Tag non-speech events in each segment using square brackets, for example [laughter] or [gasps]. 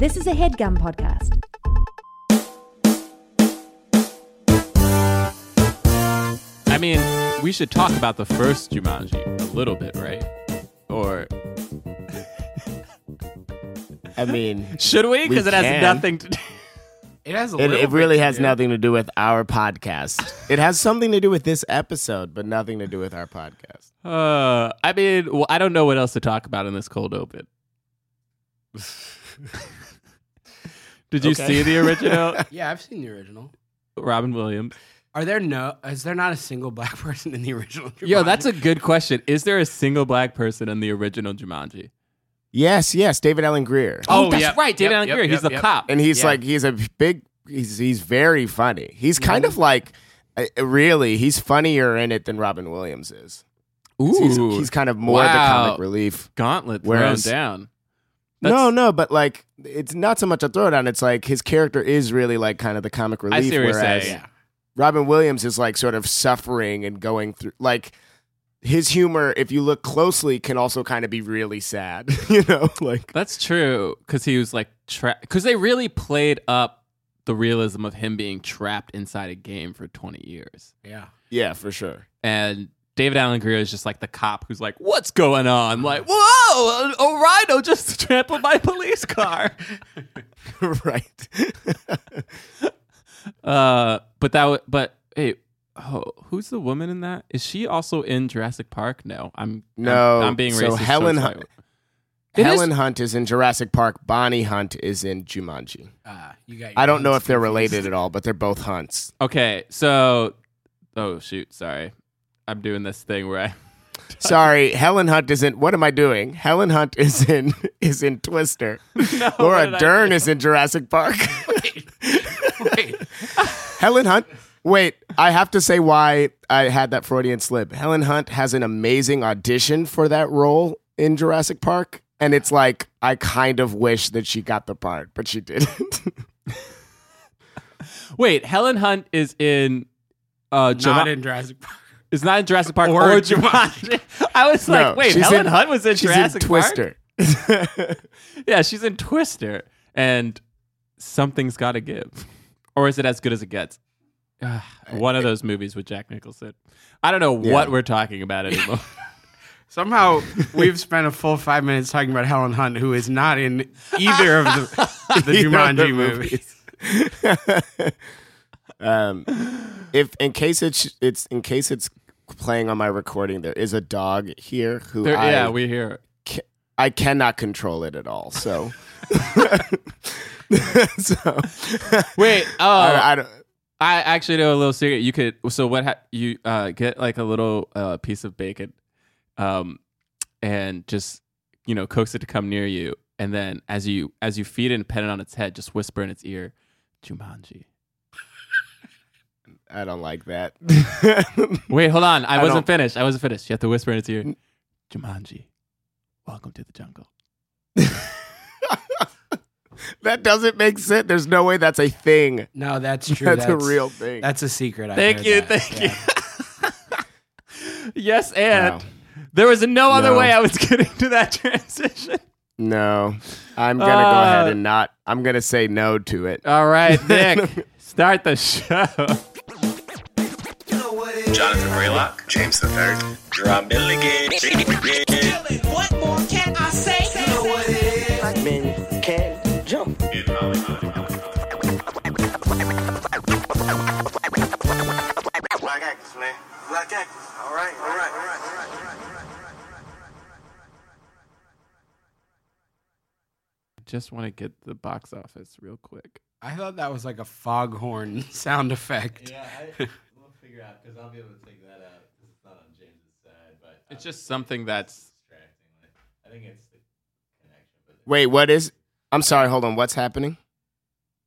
This is a headgum podcast. I mean, we should talk about the first Jumanji a little bit, right? Or I mean, should we? Because it has can. nothing to do. It has a it, it really has do. nothing to do with our podcast. It has something to do with this episode, but nothing to do with our podcast. Uh, I mean, well, I don't know what else to talk about in this cold open. [laughs] Did you Okay. see the original [laughs] Yeah, I've seen the original. Robin Williams? Are there no? Is there not a single black [laughs] person in the original? Yo, that's a good question. Is there a single black person in the original Jumanji? Yes, yes, David Alan Grier. Oh, Oh, that's yep, right, David yep, Alan yep, Grier. He's yep, the yep. cop. and he's Yeah. like he's a big he's he's very funny. He's kind of like uh, really he's funnier in it than Robin Williams is. Ooh, he's kind of more the Wow. comic relief. gauntlet Whereas- thrown down. No, That's- no, but like it's not so much a throwdown. It's like his character is really like kind of the comic relief. I see what you're whereas saying. yeah. Robin Williams is like sort of suffering and going through like his humor, if you look closely, can also kind of be really sad. [laughs] you know, like That's true because he was like trapped. Because they really played up the realism of him being trapped inside a game for 20 years. Yeah. yeah, for sure. And David Alan Grier is just like the cop who's like, "What's going on?" Like, "Whoa, a, a rhino just [laughs] trampled my police car." [laughs] right. [laughs] uh, but that, w- but hey, oh, who's the woman in that? Is she also in Jurassic Park? No, I'm No, I'm, I'm being so racist. Helen towards Hunt- white- It is- Helen Hunt is in Jurassic Park. Bonnie Hunt is in Jumanji. Uh, you got. I don't know if they're related at all, but they're both Hunts. Okay, so, oh shoot, sorry, I'm doing this thing where I. [laughs] Sorry, Helen Hunt isn't. What am I doing? Helen Hunt is in [laughs] is in Twister. No, Laura Dern is in Jurassic Park. Wait, [laughs] wait. Helen Hunt. Wait, I have to say why I had that Freudian slip. Helen Hunt has an amazing audition for that role in Jurassic Park, and it's like I kind of wish that she got the part, but she didn't. Wait, Helen Hunt is in. Uh, not Juma- in Jurassic Park. Is not in Jurassic Park Or or, Jumanji. Jumanji. [laughs] I was like, No, wait, Helen in- Hunt was in She's Jurassic in Park? Twister. [laughs] Yeah, she's in Twister, and something's got to give, or is it as good as it gets? [sighs] One of those movies with Jack Nicholson. I don't know Yeah. what we're talking about anymore. [laughs] Somehow we've spent a full five minutes talking about Helen Hunt, who is not in either of the, the Either of Jumanji the movies. um, if in case it's it's in case it's playing on my recording, there is a dog here who There- I yeah, we hear. it. I cannot control it at all. So, [laughs] [laughs] so Wait, [laughs] oh, I, I don't. I actually know a little secret. You could so what ha- you uh, get like a little uh, piece of bacon, um, and just you know coax it to come near you, and then as you as you feed it and pet it on its head, just whisper in its ear, "Jumanji." I don't like that. [laughs] Wait, hold on. I, I wasn't don't- finished. I wasn't finished. You have to whisper in its ear, "Jumanji, welcome to the jungle." [laughs] that doesn't make sense. There's no way that's a thing. No, that's [laughs] true. That's, a real thing. That's a secret. I've Thank you, that. thank Yeah. you. yes, and Wow. there was no other No. way I was getting to that transition. No, I'm gonna go Uh, ahead and not. I'm gonna say no to it. All right, Nick, start the show. Jonathan Braylock, James III, Gerard Milligan. What more can I say? Men can jump. Black actors, man. Black actors. All right, all right, all right, all right, all right, all right. Just want to get the box office real quick. I thought that was like a foghorn [laughs] sound effect. Yeah, I, we'll figure out because I'll be able to take that out because it's not on James's side. But It's just something that's distracting. I think it's the connection. But Wait, what is? I'm sorry. Hold on. What's happening?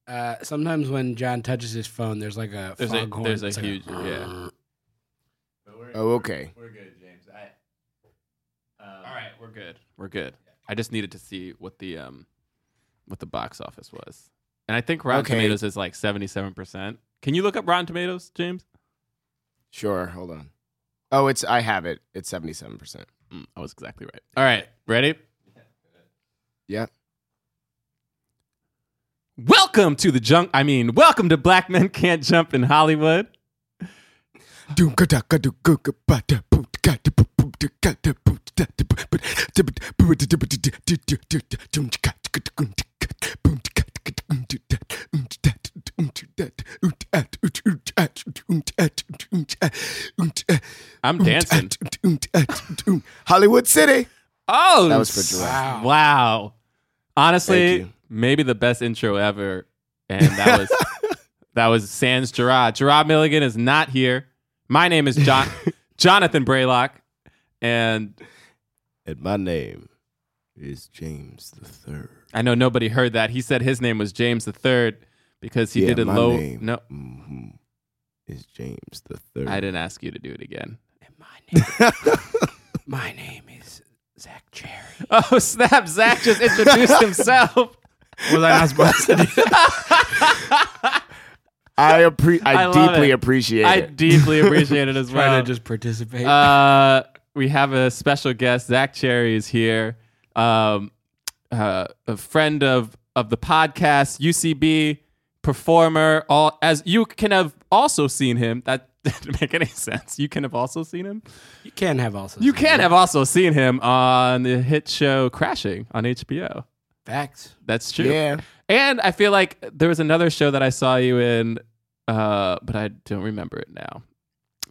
Uh, sometimes when John touches his phone, there's like a There's a- foghorn. there's a It's like huge- yeah. but we're, Oh, okay. We're good, James. I. Um, all right. We're good. We're good. I just needed to see what the um what the box office was, and I think Rotten Okay. Tomatoes is like seventy seven percent. Can you look up Rotten Tomatoes, James? Sure. Hold on. Oh, it's. I have it. It's 77. percent Mm, I was exactly right. All right, ready? Yeah. Welcome to the junk. I mean, welcome to Black Men Can't Jump in Hollywood. [laughs] I'm dancing. Hollywood City. Oh, That was for Giraffe. Wow. Wow. Honestly, maybe the best intro ever. And that was [laughs] that was Sans Gerard. Gerard Milligan is not here. My name is John [laughs] Jonathan Braylock. And And my name is James the Third. I know nobody heard that. He said his name was James the Third because he Yeah, did a my low name. No, hmm Is James the Third. I didn't ask you to do it again. My name [laughs] my name is Zach Cherry. [laughs] Oh snap! Zach just introduced himself. Was I not supposed to do [laughs] I appre- I, I deeply it. appreciate I it. deeply appreciate it as Trying well. to just participate. uh, we have a special guest. Zach Cherry is here. Um, uh, a friend of of the podcast, UCB performer. All as you can have also seen him. That [laughs] didn't make any sense. You can have also seen him. you can have also. You seen can it. have also seen him on the hit show Crashing on HBO. facts. That's true. yeah. And I feel like there was another show that I saw you in, uh, but I don't remember it now.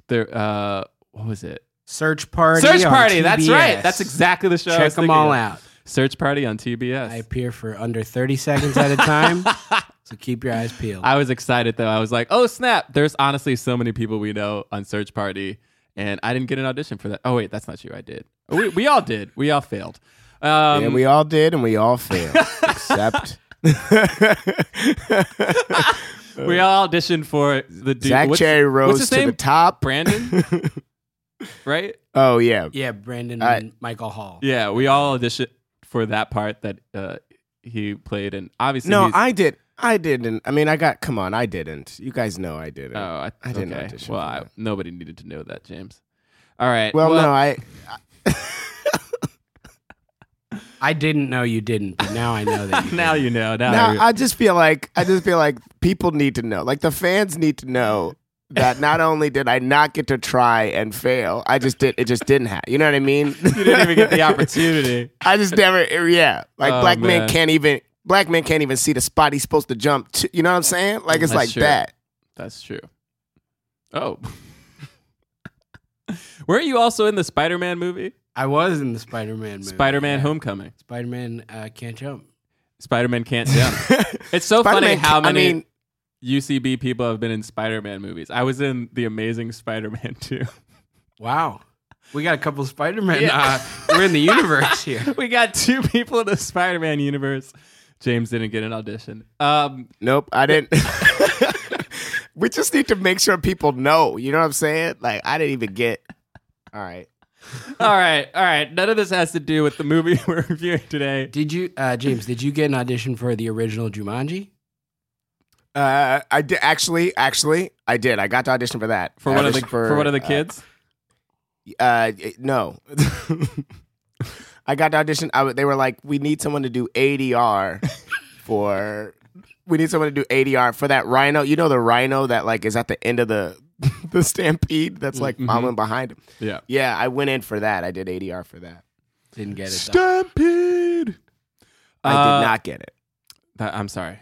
There, uh, what was it? Search party. Search Party. That's right. That's exactly the show. I Check them all of. out. Search Party on TBS. I I, appear for under 30 seconds at a time, [laughs] so keep your eyes peeled. I was excited though. I was like, oh snap! There's honestly so many people we know on Search Party, and I didn't get an audition for that. Oh wait, that's not true. I did. We we all did. We all failed. Um, yeah, we all did, and we all failed, [laughs] except [laughs] we all auditioned for the dude. Zach what's, Cherry what's rose his to name? the top. Brandon. [laughs] right? Oh yeah, yeah, Brandon I- and Michael Hall. Yeah, we all auditioned for that part that uh, he played, and obviously, no, he's- I did. I didn't. I mean, I got. Come on, I didn't. You guys know I didn't. Oh, I, I didn't okay. audition Well, for I, that. nobody needed to know that, James. All right. well, no, I. I didn't know you didn't, but now I know that [laughs] you now you know. Now, No, I I just feel like I just feel like people need to know. Like the fans need to know that not only did I not get to try and fail, I just did. It just didn't happen. You know what I mean? you didn't even get the [laughs] opportunity. I just never. Yeah, like Oh, black man. men can't even. Black men can't even see the spot he's supposed to jump to. You know what I'm saying? Like it's That's like true. that. That's true. Oh. [laughs] Weren't you also in the Spider-Man movie? I was in the Spider-Man movie. Spider-Man yeah. Homecoming. Spider-Man uh, can't jump. Spider-Man can't [laughs] jump. it's so funny Spider-Man how ca- I many mean, UCB people have been in Spider-Man movies. I was in The Amazing Spider-Man [laughs] too. Wow. We got a couple Spider-Man. Yeah. Uh, we're in the universe here. we got two people in the Spider-Man universe. James didn't get an audition. Um, nope, I didn't. [laughs] [laughs] we just need to make sure people know. You know what I'm saying? Like I didn't even get. All right. all right, all right. None of this has to do with the movie [laughs] we're reviewing today. Did you, uh, James? Did you get an audition for the original Jumanji? Uh, I did actually. Actually, I did. I got to audition for that. For one of the Audition for, one of the uh, kids. Uh, no. I got the audition. I, w- they were like, "We need someone to do ADR [laughs] for. We need someone to do ADR for that rhino. You know the rhino that like is at the end of the [laughs] the stampede that's like Mhm. following behind him. yeah. Yeah, I went in for that. I did ADR for that. Didn't get it. Though. Stampede. I Uh, did not get it. That, I'm sorry.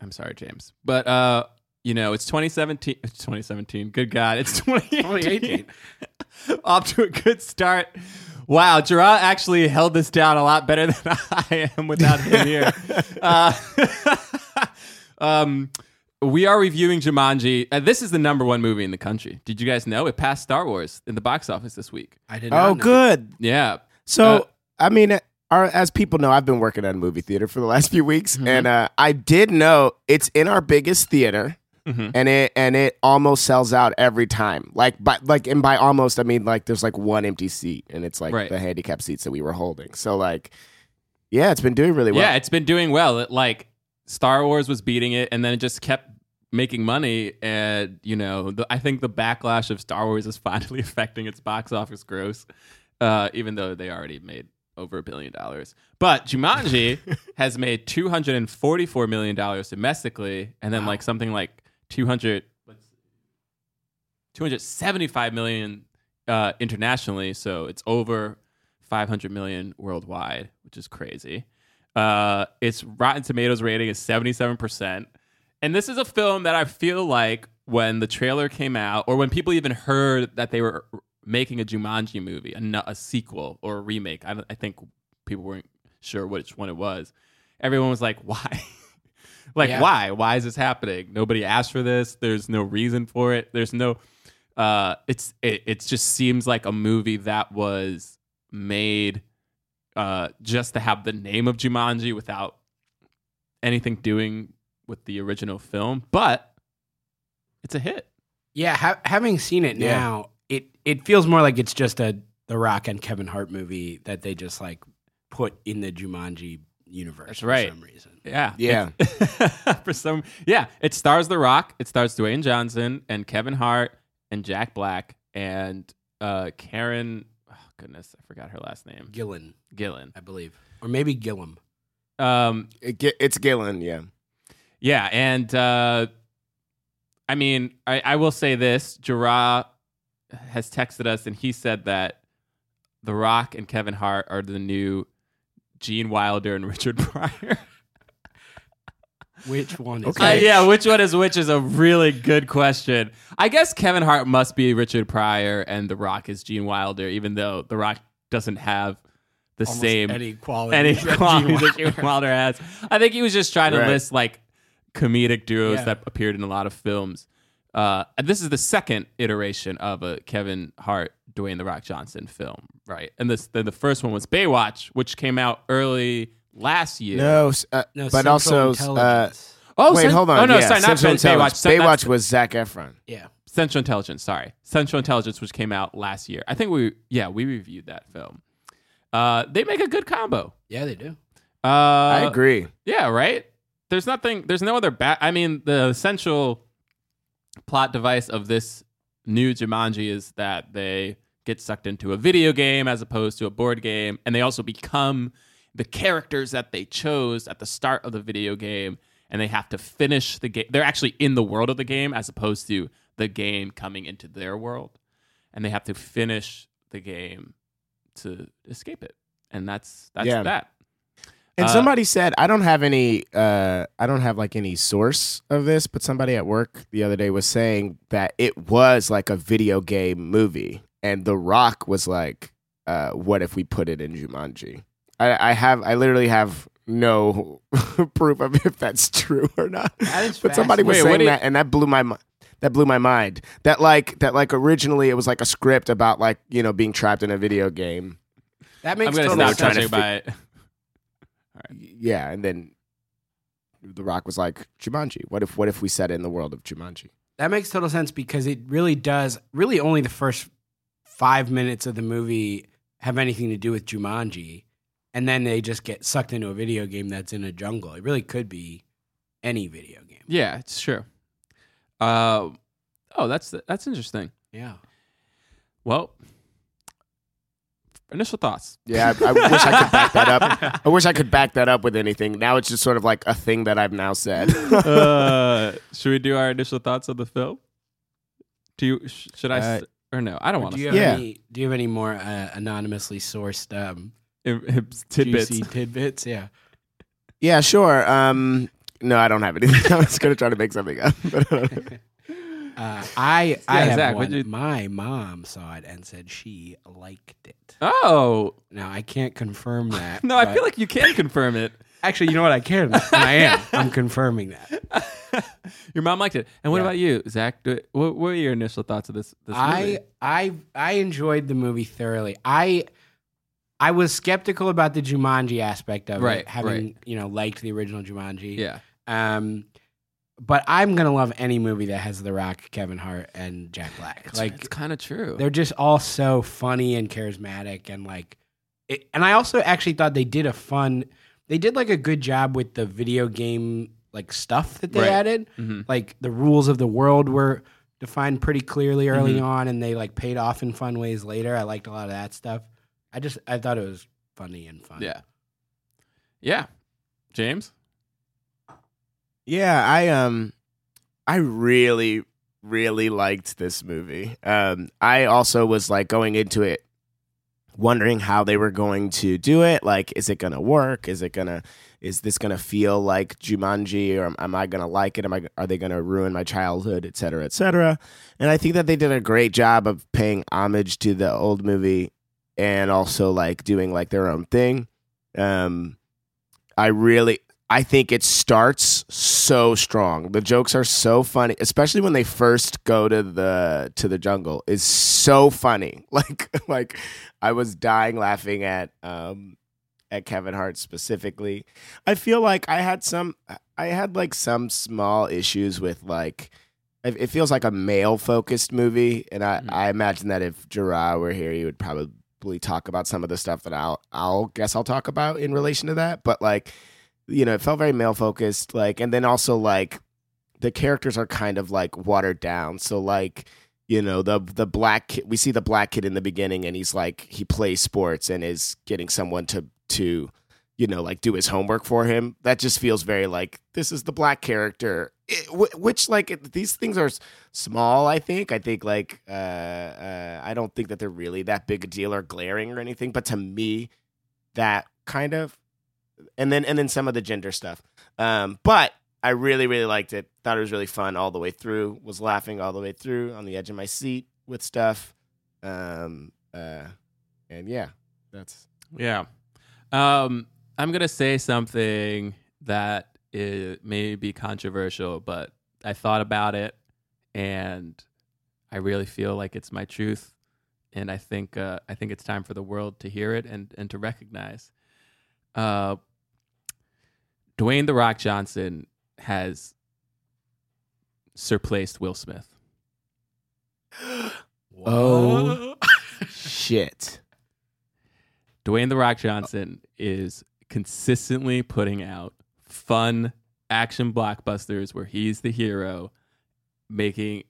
I'm sorry, James. But uh, you know, it's 2017. It's 2017. Good God, it's [laughs] 2018. 2018. Off to a good start. Wow, Gerard actually held this down a lot better [laughs] than I am without him here. [laughs] uh, [laughs] um, we are reviewing Jumanji. Uh, this is the number one movie in the country. Did you guys know it passed Star Wars in the box office this week? I did. Not Oh, know. good. Yeah. So, Uh, I mean, our, as people know, I've been working at a movie theater for the last few weeks, Mm-hmm. and uh, I did know it's in our biggest theater, Mhm. and it and it almost sells out every time. Like, by like, and by almost, I mean like there's like one empty seat, and it's like Right. the handicap seats that we were holding. So, like, yeah, it's been doing really well. Yeah, it's been doing well. It, like Star Wars was beating it, and then it just kept making money. And you know, the, I think the backlash of Star Wars is [laughs] finally affecting its box office gross, uh, even though they already made over a billion dollars. But Jumanji [laughs] has made two hundred and forty-four million dollars domestically, and then like something like 200, 275 million uh, internationally. So it's over five hundred million worldwide, which is crazy. Uh, its Rotten Tomatoes rating is seventy-seven percent, and this is a film that I feel like when the trailer came out, or when people even heard that they were making a Jumanji movie, a, a sequel or a remake. I, I think people weren't sure which one it was. Everyone was like, [laughs] "Why? Like, Yeah. why? Why is this happening? Nobody asked for this. There's no reason for it. There's no. Uh, it's it, it just seems like a movie that was made uh, just to have the name of Jumanji without anything doing with the original film, but it's a hit. Yeah, ha- having seen it Yeah. now, it it feels more like it's just a The Rock and Kevin Hart movie that they just like put in the Jumanji universe That's for right. some reason. Yeah. Yeah. [laughs] For some yeah, it stars The Rock, it stars Dwayne Johnson and Kevin Hart and Jack Black and uh Karen oh goodness, I forgot her last name. Gillan, Gillan. I believe, or maybe Gillum. Um It, it's Gillan, yeah. yeah, and uh I mean, I, I will say this, Gerard has texted us and he said that The Rock and Kevin Hart are the new Gene Wilder and [laughs] Richard Pryor. Which one is? Okay. Uh, yeah, which one is which is a really good question. I guess Kevin Hart must be Richard Pryor and The Rock is Gene Wilder, even though The Rock doesn't have the Almost same any quality. any that Gene qualities that Gene Wilder- Wilder has. I think he was just trying to list like comedic duos Yeah. that appeared in a lot of films. Uh, and this is the second iteration of a Kevin Hart, Dwayne the Rock Johnson film, right? And this then the first one was Baywatch, which came out early last year. No, uh, No, but Central also, uh, Oh, wait, Cent- hold on. Oh no, yeah, sorry, not Central Baywatch. Intelligence. Cent- Baywatch that's- was Zac Efron. yeah, Central Intelligence. Sorry, Central Intelligence, which came out last year. I think we, yeah, we reviewed that film. Uh, they make a good combo. yeah, they do. Uh, I agree. Yeah, right. There's nothing. There's no other bad. I mean, the essential plot device of this new Jumanji is that they get sucked into a video game as opposed to a board game, and they also become the characters that they chose at the start of the video game, and they have to finish the game. They're actually in the world of the game as opposed to the game coming into their world, and they have to finish the game to escape it, and that's that's Yeah. that. And Uh, somebody said I don't have any uh I don't have like any source of this, but somebody at work the other day was saying that it was like a video game movie. And The Rock was like, uh, what if we put it in Jumanji? I, I have I literally have no [laughs] proof of if that's true or not. But somebody was. Wait, saying you- that and that blew my mi- that blew my mind. That like that like originally it was like a script about like, you know, being trapped in a video game. That I'm makes gonna total stop trying to judging fi- by it. yeah, and then The Rock was like, Jumanji. What if what if we set it in the world of Jumanji? That makes total sense because it really does. Really, only the first five minutes of the movie have anything to do with Jumanji, and then they just get sucked into a video game that's in a jungle. It really could be any video game. Yeah, it's true. Uh, oh, that's that's interesting. Yeah. Well, initial thoughts. Yeah, I, I wish I could back that up. [laughs] I wish I could back that up with anything. Now it's just sort of like a thing that I've now said. uh, should we do our initial thoughts of the film? Do you sh- should I Uh, s- or no? I don't Or want do you to. have Yeah. any? Do you have any more uh, anonymously sourced um, [laughs] Tidbits. juicy tidbits? Yeah. yeah, sure. Um, no, I don't have anything. [laughs] I was gonna try to make something up. But I don't know. [laughs] Uh, I I Yeah, have Zach, one. what'd you- My mom saw it and said she liked it. Oh Now I can't confirm that. no, I but- feel like you can confirm it. Actually, you know what? I can. And I [laughs] am. I'm confirming that. [laughs] Your mom liked it. And what Yeah. about you, Zach? Do, what, were your initial thoughts of this? this I movie? I I enjoyed the movie thoroughly. I I was skeptical about the Jumanji aspect of Right, it, having right. you know liked the original Jumanji. yeah. Um, but I'm gonna love any movie that has The Rock, Kevin Hart, and Jack [sighs] Black. It's, like it's kind of true. they're just all so funny and charismatic and like it, and i also actually thought they did a fun they did like a good job with the video game like stuff that they Right. added Mhm. like the rules of the world were defined pretty clearly early Mm-hmm. on and they like paid off in fun ways later i liked a lot of that stuff i just i thought it was funny and fun Yeah. Yeah. James? Yeah, I um I really really liked this movie. Um I also was like going into it wondering how they were going to do it. Like is it going to work? Is it going to is this going to feel like Jumanji or am, am I going to like it? Am I are they going to ruin my childhood, et cetera, et cetera? And I think that they did a great job of paying homage to the old movie and also like doing like their own thing. Um I really I think it starts so strong. The jokes are so funny, especially when they first go to the to the jungle. Is so funny. [laughs] Like like I was dying laughing at um at Kevin Hart specifically. I feel like I had some I had like some small issues with like it it feels like a male focused movie and I Mhm. I imagine that if Gerard were here he would probably talk about some of the stuff that I'll I'll guess I'll talk about in relation to that, but like you know, it felt very male focused. Like, and then also like the characters are kind of like watered down. So like, you know, the the black we see the black kid in the beginning, and he's like he plays sports and is getting someone to to you know like do his homework for him. That just feels very like this is the black character. It, wh- which like it- these things are small. I think. I think like uh, uh, I don't think that they're really that big a deal or glaring or anything. But to me, that kind of and then and then some of the gender stuff. Um, but I really really liked it. Thought it was really fun all the way through. Was laughing all the way through on the edge of my seat with stuff. Um, uh, and yeah, that's Yeah. Um, I'm gonna say something that may be controversial, but I thought about it, and I really feel like it's my truth, and I think uh, I think it's time for the world to hear it and and to recognize. Uh, Dwayne the Rock Johnson has surplaced Will Smith. [gasps] Oh. shit. Dwayne the Rock Johnson is consistently putting out fun action blockbusters where he's the hero, making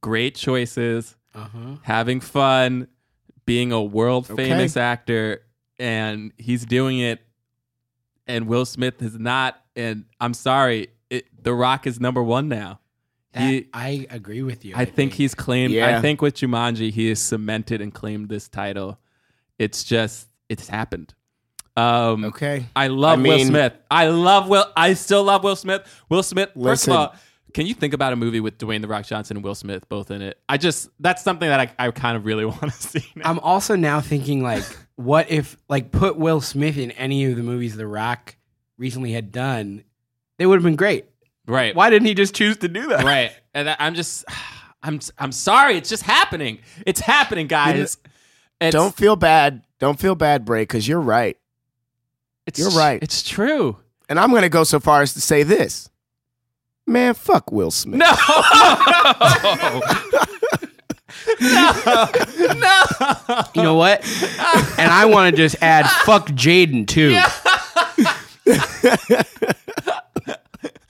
great choices, Uh-huh. having fun, being a world famous Okay. actor, and he's doing it. And Will Smith is not. And I'm sorry, it, The Rock is number one now. He, I agree with you. I think he's claimed. I think with Jumanji, he has cemented and claimed this title. It's just it's happened. Um, Okay. I love I Will Smith. I love Will. I still love Will Smith. Will Smith. First Listen. of all, can you think about a movie with Dwayne the Rock Johnson and Will Smith both in it? I just that's something that I, I kind of really [laughs] want to see. Now. I'm also now thinking like, [laughs] what if like put Will Smith in any of the movies The Rock recently had done? They would have been great. right. Why didn't he just choose to do that? Right. [laughs] And I- I'm just. I'm. I'm sorry. It's just happening. It's happening, guys. It's, Don't feel bad. Don't feel bad, Bray, because you're right. It's, you're right. It's true. And I'm gonna go so far as to say this. Man, fuck Will Smith. No. [laughs] no. No. You know what? [laughs] and I want to just add fuck Jaden too.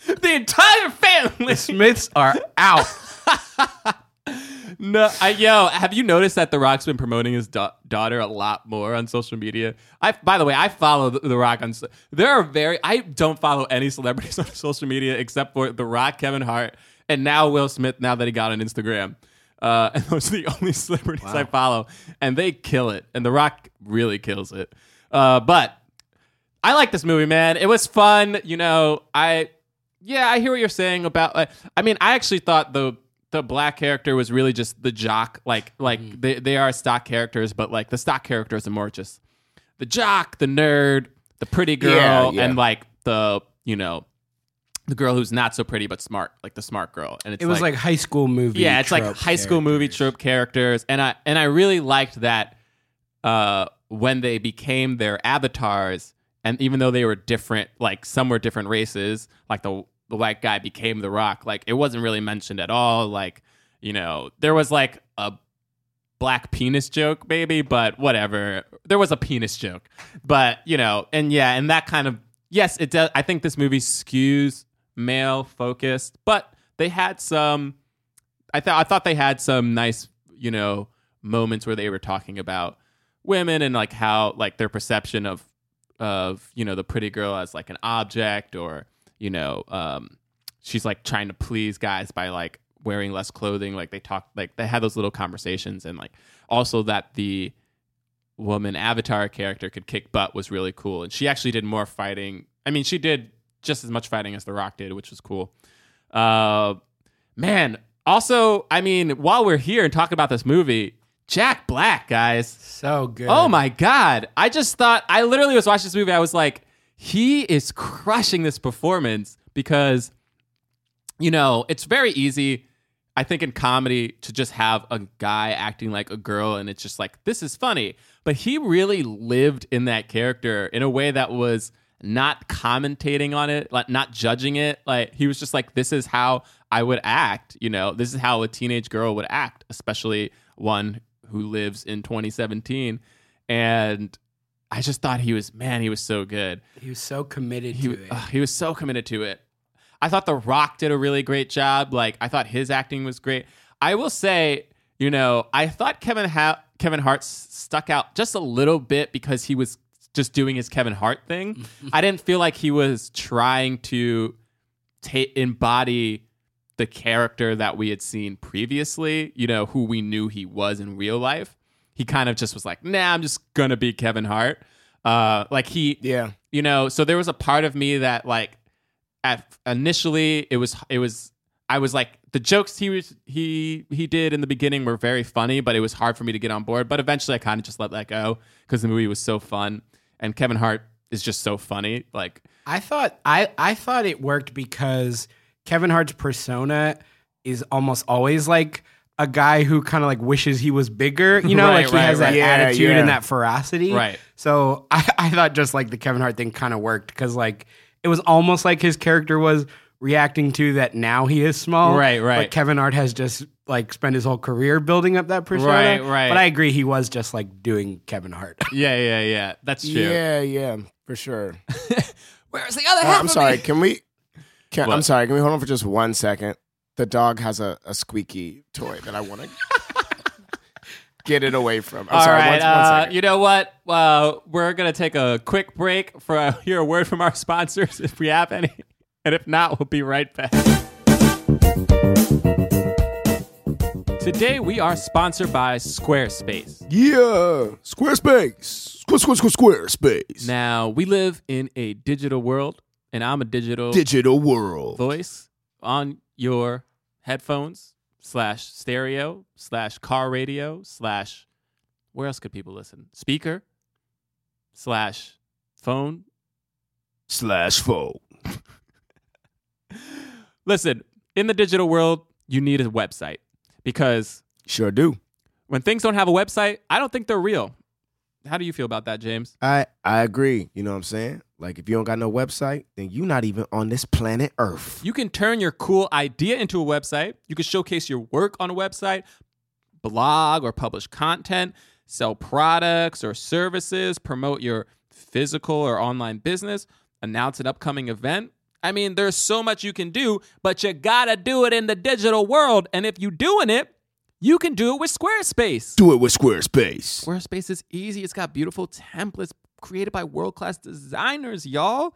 the entire family. Smiths are out. [laughs] No, I, yo, have you noticed that The Rock's been promoting his da- daughter a lot more on social media? I, by the way, I follow The, the Rock on. There are very. I don't follow any celebrities [laughs] on social media except for The Rock, Kevin Hart, and now Will Smith. Now that he got on Instagram, uh, [laughs] and those are the only celebrities I follow, and they kill it. And The Rock really kills it. Uh, but I like this movie, man. It was fun. You know, I yeah, I hear what you're saying about. Like, I mean, I actually thought the the black character was really just the jock. Like like Mm-hmm. they they are stock characters, but like the stock characters are more just the jock, the nerd, the pretty girl, Yeah, yeah. and like the you know the girl who's not so pretty but smart, like the smart girl. And it's It was like, high school movie. yeah, it's like trope high school movie trope characters, and I and I really liked that uh, when they became their avatars, and even though they were different, like some were different races, like the the white guy became the Rock, like it wasn't really mentioned at all. Like you know, there was like a black penis joke, maybe, but whatever. There was a penis joke, but you know, and yeah, and that kind of yes, it does. I think this movie skews male focused, but they had some. I thought I thought they had some nice, you know, moments where they were talking about women and like how like their perception of of you know the pretty girl as like an object or you know um she's like trying to please guys by like wearing less clothing like they talk like they had those little conversations and like also that the woman avatar character could kick butt was really cool and she actually did more fighting i mean she did just as much fighting as the rock did which was cool uh man also i mean while we're here and talking about this movie jack black guys So good. Oh my god! I just thought I literally was watching this movie. I was like, he is crushing this performance because, you know, it's very easy. I think in comedy to just have a guy acting like a girl, and it's just like this is funny. But he really lived in that character in a way that was not commentating on it, like not judging it. Like he was just like, this is how I would act. You know, this is how a teenage girl would act, especially one who lives in 2017 and i just thought he was man he was so good. He was so committed he, to it. ugh, he was so committed to it. I thought the rock did a really great job. Like i thought his acting was great. I will say you know i thought kevin ha- kevin hart s- stuck out just a little bit because he was just doing his kevin hart thing. [laughs] I didn't feel like he was trying to ta- embody the character that we had seen previously, you know, who we knew he was in real life. He kind of just was like, nah, I'm just gonna be Kevin Hart. Uh, like he, Yeah. you know, so there was a part of me that like, at initially it was it was I was like the jokes he was he he did in the beginning were very funny, but it was hard for me to get on board. But eventually, I kind of just let that go because the movie was so fun, and Kevin Hart is just so funny. Like, I thought I I thought it worked because Kevin Hart's persona is almost always like a guy who kind of like wishes he was bigger. You know, [laughs] Right, like he right, has that. Yeah, attitude yeah. and that ferocity. Right. So [laughs] I, I thought just like the Kevin Hart thing kind of worked because like it was almost like his character was reacting to that now he is small. Right, right. But Kevin Hart has just like spent his whole career building up that persona. Right, right. But I agree, he was just like doing Kevin Hart. [laughs] yeah, yeah, yeah, that's true. Yeah, yeah, for sure. Where's the other Uh, half? I'm of sorry. me? Can we? Can, I'm sorry. Can we hold on for just one second? The dog has a, a squeaky toy that I want to get it away from. I'm All sorry. right, one- one uh, second. you know what? Uh, we're gonna take a quick break for uh, [laughs] hear a word from our sponsors if we have any, and if not, we'll be right back. Today we are sponsored by Squarespace. yeah, Squarespace. Square, square, square, Squarespace. Now we live in a digital world, and I'm a digital Digital world. voice on your headphones slash stereo slash car radio slash where else could people listen? Speaker slash phone. Slash phone. [laughs] Listen, in the digital world, you need a website because Sure do. when things don't have a website, I don't think they're real. How do you feel about that, James? I I agree. You know what I'm saying? Like if you don't got no website, then you not even on this planet Earth. You can turn your cool idea into a website. You can showcase your work on a website, blog or publish content, sell products or services, promote your physical or online business, announce an upcoming event. I mean, there's so much you can do, but you gotta do it in the digital world. And if you're doing it, you can do it with Squarespace. Do it with Squarespace. Squarespace is easy. It's got beautiful templates created by world class designers, y'all.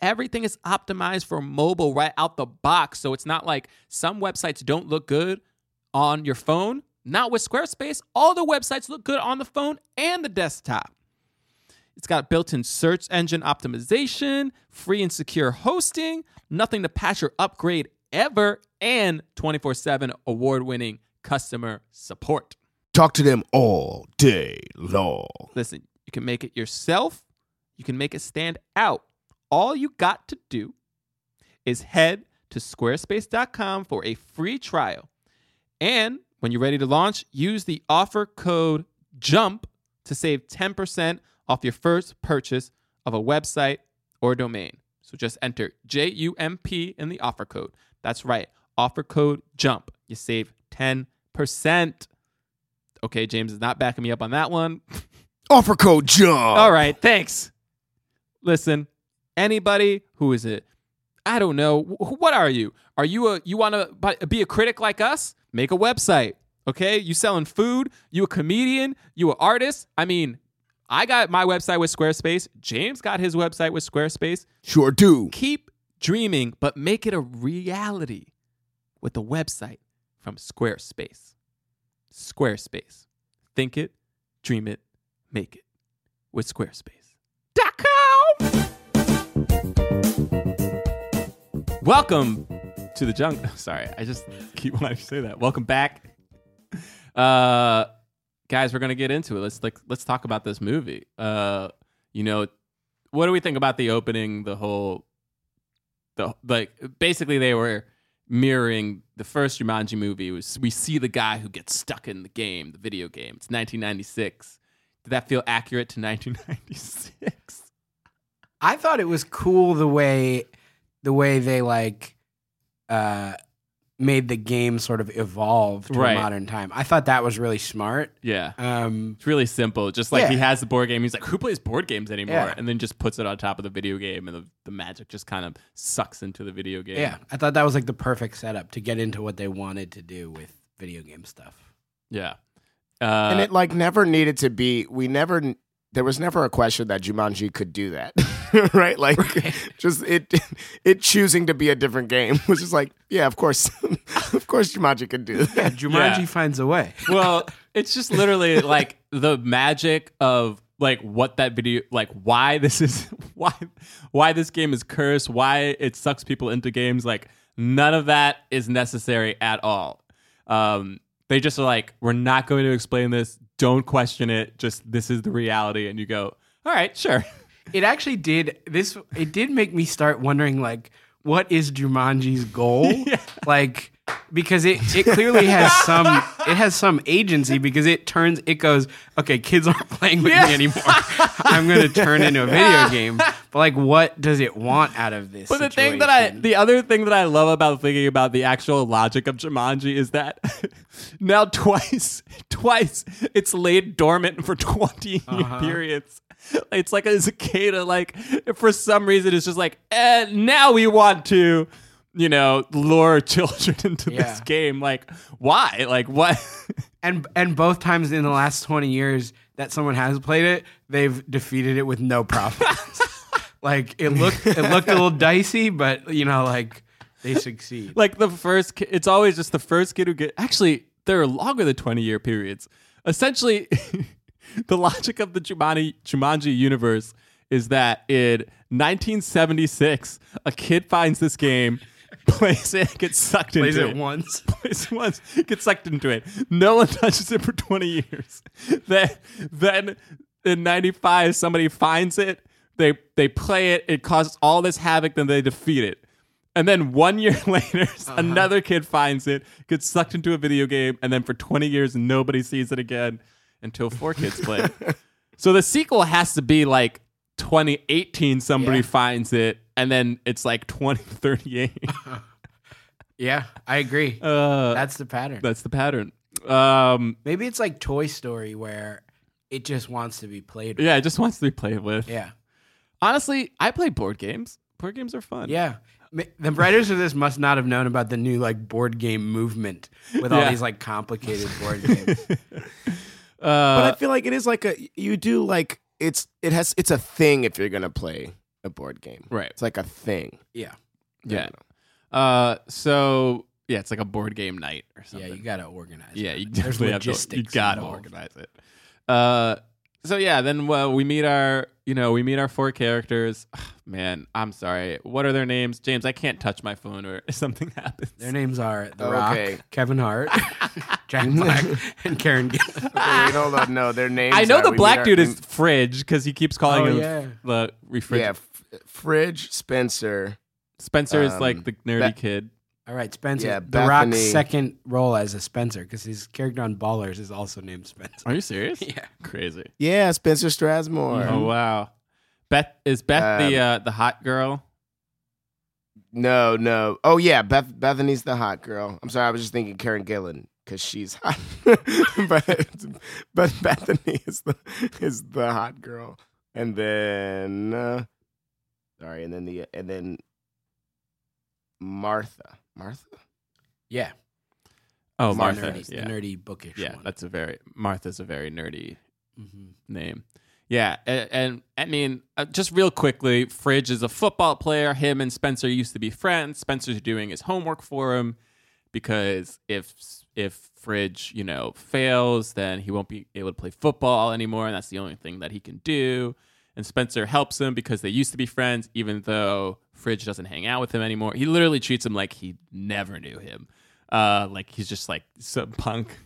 Everything is optimized for mobile right out the box. So it's not like some websites don't look good on your phone. Not with Squarespace. All the websites look good on the phone and the desktop. It's got built in search engine optimization, free and secure hosting, nothing to patch or upgrade ever, and 24 7 award winning customer support. Talk to them all day long. Listen, you can make it yourself, you can make it stand out. All you got to do is head to squarespace.com for a free trial. And when you're ready to launch, use the offer code JUMP to save 10% off your first purchase of a website or domain. So just enter J U M P in the offer code. That's right. Offer code JUMP. You save 10%. Okay, James is not backing me up on that one. [laughs] Offer code jump. All right, thanks. Listen, anybody who is it? I don't know. What are you? Are you a you want to be a critic like us? Make a website. Okay, you selling food? You a comedian? You an artist? I mean, I got my website with Squarespace. James got his website with Squarespace. Sure do. Keep dreaming, but make it a reality with a website from Squarespace. Squarespace. Think it, dream it, make it with Squarespace.com. Welcome to the jungle. [laughs] Sorry, I just keep wanting to say that. Welcome back. Uh guys, we're gonna get into it. Let's like let's talk about this movie. Uh you know, what do we think about the opening, the whole the like basically they were mirroring the first Jumanji movie was we see the guy who gets stuck in the game, the video game. It's 1996. Did that feel accurate to [laughs] 1996? I thought it was cool the way the way they like uh made the game sort of evolve to Right. a modern time. I thought that was really smart. Yeah. Um It's really simple. Just like he has the board game. He's like, who plays board games anymore? Yeah. And then just puts it on top of the video game and the, the magic just kind of sucks into the video game. yeah, I thought that was like the perfect setup to get into what they wanted to do with video game stuff. Yeah. Uh, and it like never needed to be. We never. There was never a question that Jumanji could do that, [laughs] right? Like, [laughs] just it, [laughs] it choosing to be a different game was just like, yeah, of course, of course, Jumanji could do Yeah, that. Jumanji Yeah. finds a way. well, it's just literally like the magic of like what that video like why this is why why this game is cursed, why it sucks people into games like none of that is necessary at all. Um they just are like we're not going to explain this, don't question it, just this is the reality and you go, "All right, sure." [laughs] It actually did this it did make me start wondering like what is Jumanji's goal? [laughs] Like because it, it clearly has [laughs] some it has some agency because it turns it goes, okay, kids aren't playing with me anymore. I'm gonna turn into a video [laughs] game. But like what does it want out of this? But the thing that I, the other thing that I love about thinking about the actual logic of Jumanji is that [laughs] now twice, twice it's laid dormant for 20 Uh-huh. periods. It's like a cicada, like for some reason it's just like, eh, now we want to, you know, lure [laughs] children into this game. Like, why? Like, what? [laughs] and and both times in the last 20 years that someone has played it, they've defeated it with no problems. [laughs] like it looked it looked a little dicey, but you know, like they succeed. like the first ki- it's always just the first kid who get actually they're longer than 20 year periods essentially the logic of the Jumanji, Jumanji universe is that in 1976 a kid finds this game [laughs] plays it gets sucked Plays into it once. [laughs] plays it once gets sucked into it no one [laughs] touches it for 20 years then then in 95 somebody finds it they they play it it causes all this havoc then they defeat it and then one year later, uh-huh. another kid finds it, gets sucked into a video game, and then for 20 years, nobody sees it again until four kids play. it. so the sequel has to be like 2018, somebody Yeah. finds it, and then it's like 2038. [laughs] Yeah, I agree. [laughs] uh, That's the pattern. that's the pattern. Um, Maybe it's like Toy Story where it just wants to be played. with. yeah, it just wants to be played with. Yeah. Honestly, I play board games. Board games are fun. Yeah. The writers of this must not have known about the new like board game movement with all Yeah. these like complicated board games. [laughs] Uh, But I feel like it is like a you do like it's it has it's a thing if you're gonna play a board game. right. It's like a thing. Yeah. Yeah. Uh, so yeah, it's like a board game night or something. Yeah, you got to organize. Yeah, it. you There's definitely have to. You logistics gotta involved. organize it. Uh, so yeah, then well, we meet our, you know, we meet our four characters. Man, I'm sorry. What are their names, James? I can't touch my phone or [laughs] something happens. Their names are The Okay. Rock, Kevin Hart, [laughs] Jack Black, and Karen Gillan. [laughs] Wait, hold on. No, their names. I know are- the we black meet our- dude is Fridge because he keeps calling Oh, him yeah. the refrigerator. yeah. F- Fridge Spencer. Spencer is like Um, the nerdy Be- kid. All right, Spencer. Yeah, the Rock's second role as a Spencer because his character on Ballers is also named Spencer. Are you serious? [laughs] Yeah. Crazy. Yeah, Spencer Strasmore. Oh wow. Beth is Beth the Um, uh, the hot girl. No, no. Oh yeah, Beth Bethany's the hot girl. I'm sorry, I was just thinking Karen Gillan because she's hot. [laughs] but but Bethany is the is the hot girl, and then uh, sorry, and then the and then Martha. Martha. Yeah. Oh, The Martha. nerdy, yeah. the nerdy bookish yeah, one. that's a very Martha's a very nerdy Mhm. name. Yeah, and, and I mean, uh, just real quickly, Fridge is a football player. Him and Spencer used to be friends. Spencer's doing his homework for him because if if Fridge, you know, fails, then he won't be able to play football anymore, and that's the only thing that he can do. And Spencer helps him because they used to be friends, even though Fridge doesn't hang out with him anymore. He literally treats him like he never knew him. Uh, like he's just like some [laughs] punk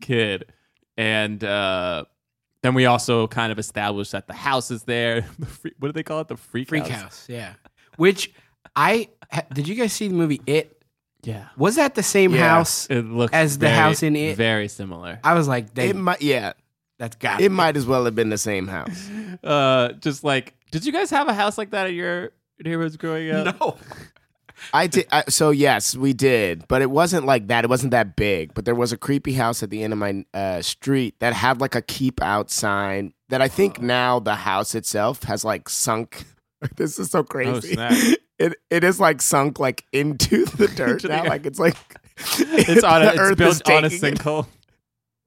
kid. And uh, then we also kind of established that the house is there. [laughs] The free, what do they call it? The freak, Freak House, yeah. Which I did you guys see the movie It? Yeah. Was that the same Yeah. house? It looks As the house in It? Very similar. I was like, they, It might, yeah, that's got it might as well have been the same house. [laughs] Uh, just like, did you guys have a house like that at your neighborhoods growing up? No, I did. I, so yes, we did, but it wasn't like that. It wasn't that big. But there was a creepy house at the end of my uh, street that had like a keep out sign. That I think now the house itself has like sunk. [laughs] This is so crazy. snap. [laughs] it it is like sunk like into the dirt Into now. earth. like it's like It's on a, the it's built on a taking it.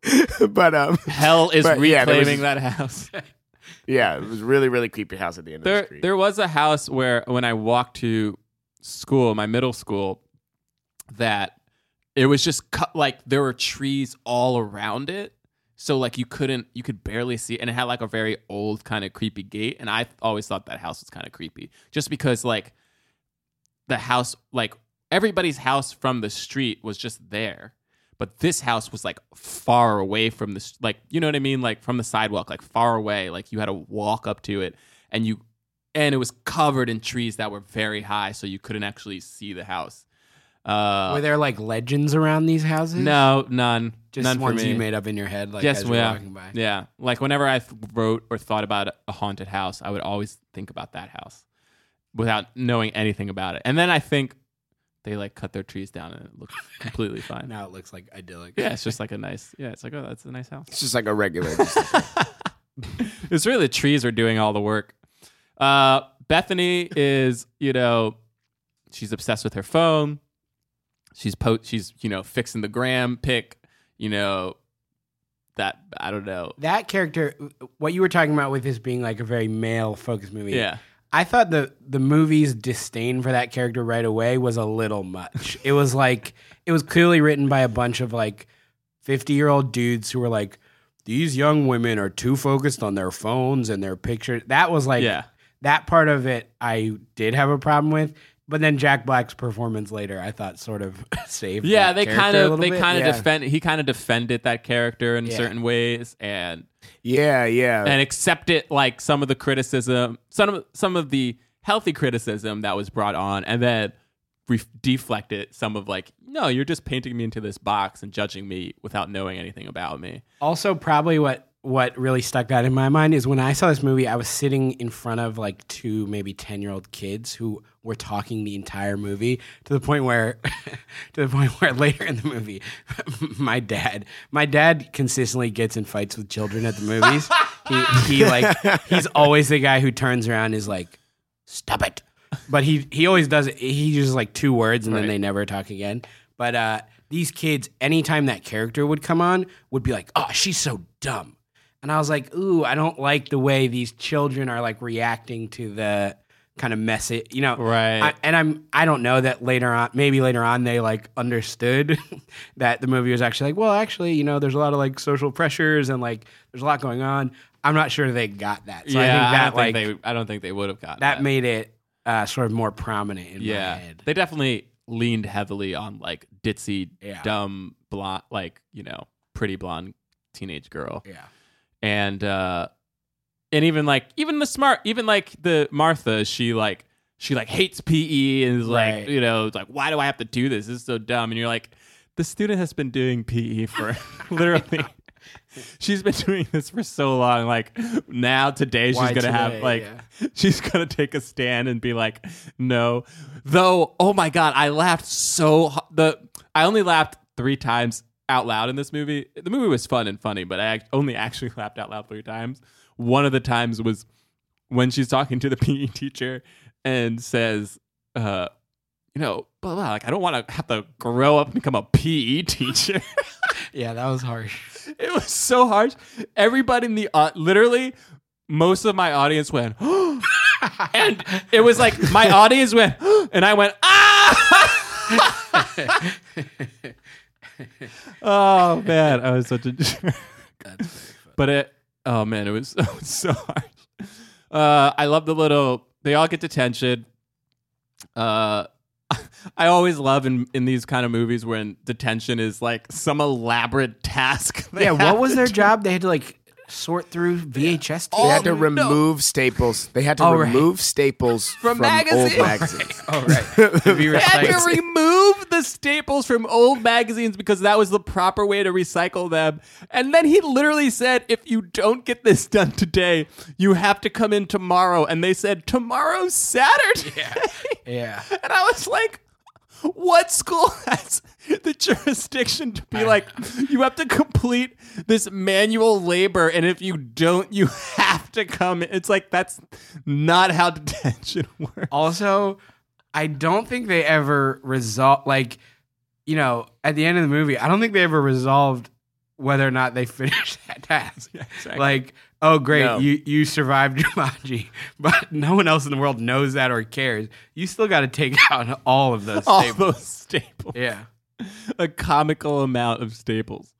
Sinkhole. [laughs] but um, Hell is But, yeah, was- reclaiming that house. [laughs] yeah, it was really really creepy house at the end of the street. there was a house where when I walked to school, my middle school, that it was just cut like there were trees all around it. So like you couldn't you could barely see and it had like a very old kind of creepy gate and I always thought that house was kind of creepy just because like the house like everybody's house from the street was just there but this house was like far away from this like you know what I mean like from the sidewalk like far away like you had to walk up to it and you and it was covered in trees that were very high so you couldn't actually see the house uh were there like legends around these houses? no none just none for ones you made up in your head, like yes, as you're yeah, walking by. yeah. Like whenever I wrote or thought about a haunted house, I would always think about that house without knowing anything about it. And then I think they like cut their trees down and it looks completely [laughs] fine. Now it looks like idyllic. Yeah, it's just like a nice. Yeah, it's like oh, that's a nice house. it's just like a regular. [laughs] [laughs] it's really the trees are doing all the work. Uh, Bethany is, you know, she's obsessed with her phone. She's po- she's you know fixing the gram pic. You know that I don't know. That character, what you were talking about with this being like a very male focused movie. Yeah, I thought the the movie's disdain for that character right away was a little much. it was like it was clearly written by a bunch of like 50-year-old dudes who were like these young women are too focused on their phones and their pictures. That was like yeah. that part of it I did have a problem with. But then Jack Black's performance later, I thought sort of [laughs] saved. Yeah, that they kind of they kind of Yeah. defend. He kind of defended that character in Yeah. certain ways, and yeah, yeah. and accepted like some of the criticism, some of some of the healthy criticism that was brought on, and then re- deflected some of like, no, you're just painting me into this box and judging me without knowing anything about me. Also, probably what what really stuck out in my mind is when I saw this movie, I was sitting in front of like two, maybe ten year old kids who were talking the entire movie to the point where, [laughs] to the point where later in the movie, [laughs] my dad, my dad consistently gets in fights with children at the movies. he he like [laughs] he's always the guy who turns around and is like, "Stop it." But he he always does it. He uses like two words and then they never talk again. But uh, these kids, anytime that character would come on, would be like, "Oh, she's so dumb," and I was like, "Ooh, I don't like the way these children are like reacting to the kind of message, you know." Right. I, and I'm I don't know that later on, maybe later on they like understood [laughs] that the movie was actually like, well, actually, you know, there's a lot of like social pressures and like there's a lot going on. I'm not sure they got that. So yeah, I think that don't like think they, I don't think they would have gotten that that. made it uh, sort of more prominent in my yeah, head. they definitely leaned heavily on like ditzy, Yeah. dumb, blonde, like you know, pretty blonde teenage girl. Yeah. And uh and even like even the smart even like the martha she like she like hates pe and is like Right. you know like why do i have to do this this is so dumb and you're like the student has been doing pe for [laughs] [laughs] literally she's been doing this for so long like now today she's Why gonna have like Yeah. [laughs] she's gonna take a stand and be like no though oh my god i laughed so the i only laughed three times out loud in this movie the movie was fun and funny but i only actually [laughs] laughed out loud three times one of the times was when she's talking to the [laughs] pe teacher and says uh you know blah blah like i don't want to have to grow up and become a pe [laughs] teacher Yeah, that was harsh. it was so harsh. Everybody in the uh, literally most of my audience went, [gasps] and it was like my audience went, [gasps] and I went, ah! [laughs] oh man, I was such a [laughs] jerk. But it, oh man, it was, [laughs] it was so hard. Uh, I love the little. They all get detention. Uh, I always love in in these kind of movies when detention is like some elaborate task. Yeah, what was their do. job? They had to like sort through VHS They had to Oh, no. remove staples. They had to right. remove staples From from, magazines. old magazines. Oh right, to [laughs] They had to remove the staples from old magazines because that was the proper way to recycle them. And then he literally said, if you don't get this done today, you have to come in tomorrow. And they said, tomorrow's Saturday. Yeah, [laughs] And I was like, what school [laughs] has the jurisdiction to be like, you have to complete this manual labor, and if you don't, you [laughs] have to come. It's like that's not how [laughs] detention works. Also, I don't think they ever resolved like, you know, at the end of the movie, I don't think they ever resolved whether or not they finished that task. exactly. Like, oh great, No. you you survived [laughs] Jumanji, but no one else in the world knows that or cares. You still got to take [laughs] out all of those. All staples. those staples, Yeah. [laughs] a comical amount of staples.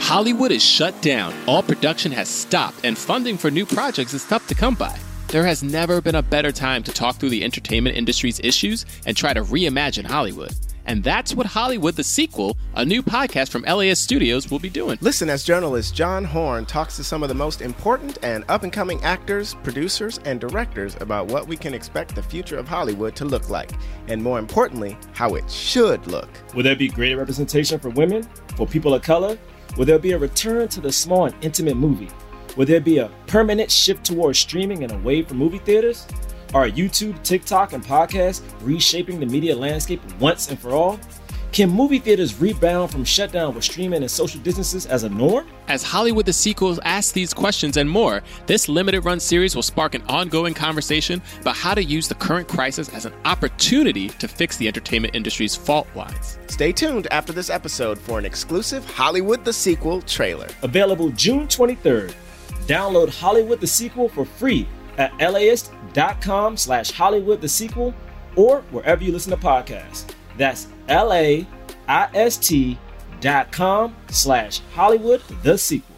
Hollywood is shut down. All production has stopped, and funding for new projects is tough to come by. There has never been a better time to talk through the entertainment industry's issues and try to reimagine Hollywood. And that's what Hollywood the Sequel, a new podcast from LAist Studios, will be doing. Listen as journalist John Horn talks to some of the most important and up and coming actors, producers, and directors about what we can expect the future of Hollywood to look like, and more importantly, how it should look. Will there be greater representation for women, for people of color? Will there be a return to the small and intimate movie? Will there be a permanent shift towards streaming and away from movie theaters? Are YouTube, TikTok, and podcasts reshaping the media landscape once and for all? Can movie theaters rebound from shutdown with streaming and social distances as a norm? As Hollywood the Sequel asks these questions and more, this limited run series will spark an ongoing conversation about how to use the current crisis as an opportunity to fix the entertainment industry's fault lines. Stay tuned after this episode for an exclusive Hollywood the Sequel trailer. Available June 23rd. Download Hollywood the Sequel for free at laist.com slash Hollywood the Sequel or wherever you listen to podcasts. That's L-A-I-S-T dot com slash Hollywood the Sequel.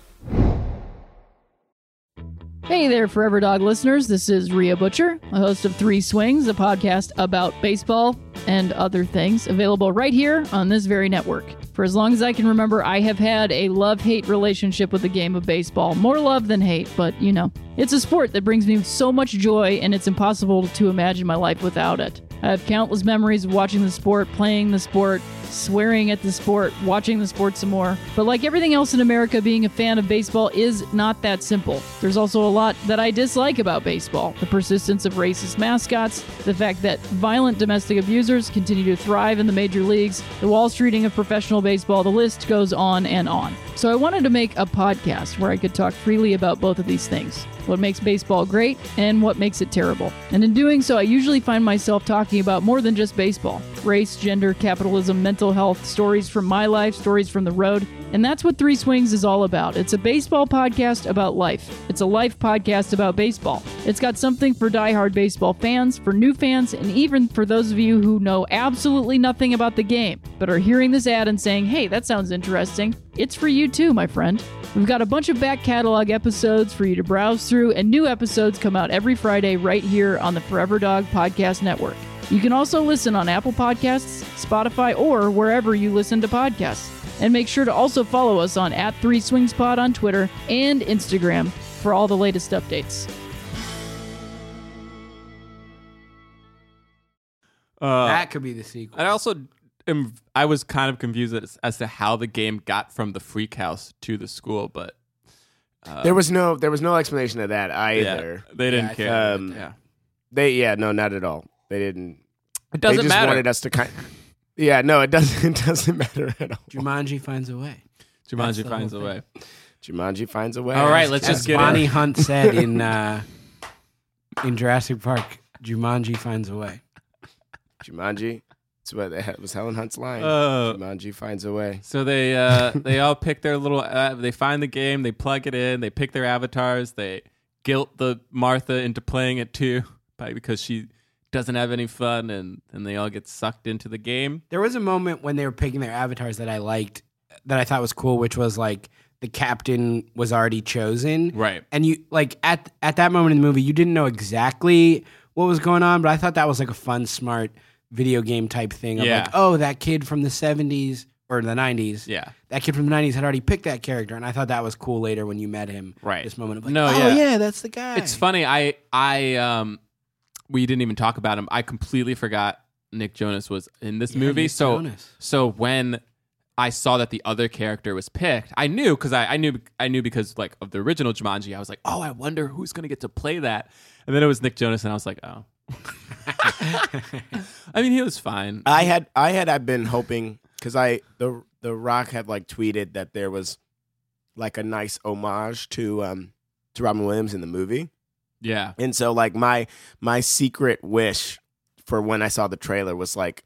Hey there, Forever Dog listeners. This is Rhea Butcher, a host of Three Swings, a podcast about baseball and other things, available right here on this very network. For as long as I can remember, I have had a love hate relationship with the game of baseball. More love than hate, but you know, it's a sport that brings me so much joy, and it's impossible to imagine my life without it. I have countless memories of watching the sport, playing the sport, swearing at the sport, watching the sport some more. But like everything else in America, being a fan of baseball is not that simple. There's also a lot that I dislike about baseball the persistence of racist mascots, the fact that violent domestic abusers continue to thrive in the major leagues, the Wall Streeting of professional baseball, the list goes on and on. So I wanted to make a podcast where I could talk freely about both of these things what makes baseball great and what makes it terrible. And in doing so, I usually find myself talking about more than just baseball race, gender, capitalism, mental health, stories from my life, stories from the road. And that's what Three Swings is all about. It's a baseball podcast about life. It's a life podcast about baseball. It's got something for diehard baseball fans, for new fans, and even for those of you who know absolutely nothing about the game, but are hearing this ad and saying, hey, that sounds interesting. It's for you too, my friend. We've got a bunch of back catalog episodes for you to browse through, and new episodes come out every Friday right here on the Forever Dog Podcast Network. You can also listen on Apple Podcasts, Spotify, or wherever you listen to podcasts. And make sure to also follow us on at 3 Swings Pod on Twitter and Instagram for all the latest updates. Uh, that could be the sequel. I also am, I was kind of confused as, as to how the game got from the freak house to the school, but uh, There was no there was no explanation of that yeah, either. they didn't I care. think- yeah, They yeah, no, not at all. They didn't it doesn't they just matter. wanted us to kind Yeah, no, it doesn't [laughs] it doesn't matter at all. Jumanji finds a way. Jumanji the finds a way. Jumanji finds a way. All right, let's As just get Bonnie it. Hunt said in uh, in Jurassic Park, Jumanji finds a way. Jumanji. That's what it was Helen Hunt's line. Oh. Jumanji finds a way. So they uh, [laughs] they all pick their little. Uh, they find the game. They plug it in. They pick their avatars. They guilt the Martha into playing it too, by because she doesn't have any fun, and and they all get sucked into the game. There was a moment when they were picking their avatars that I liked, that I thought was cool, which was like the captain was already chosen, Right. and you like at at that moment in the movie, you didn't know exactly what was going on, but I thought that was like a fun, smart video game type thing. Of Yeah. like, oh, that kid from the '70s or the '90s, Yeah. that kid from the '90s had already picked that character, and I thought that was cool later when you met him. Right. This moment of like, No, oh yeah. yeah. that's the guy. It's funny. I I um we didn't even talk about him. I completely forgot Nick Jonas was in this Yeah, movie. Nick so Jonas. so when I saw that the other character was picked, I knew because I, I knew I knew because like of the original Jumanji, I was like, oh, I wonder who's gonna get to play that. And then it was Nick Jonas, and I was like, oh. [laughs] I mean, he was fine. I had I had I've been hoping because I the the Rock had like tweeted that there was like a nice homage to um to Robin Williams in the movie, yeah, and so like my my secret wish for when I saw the trailer was like.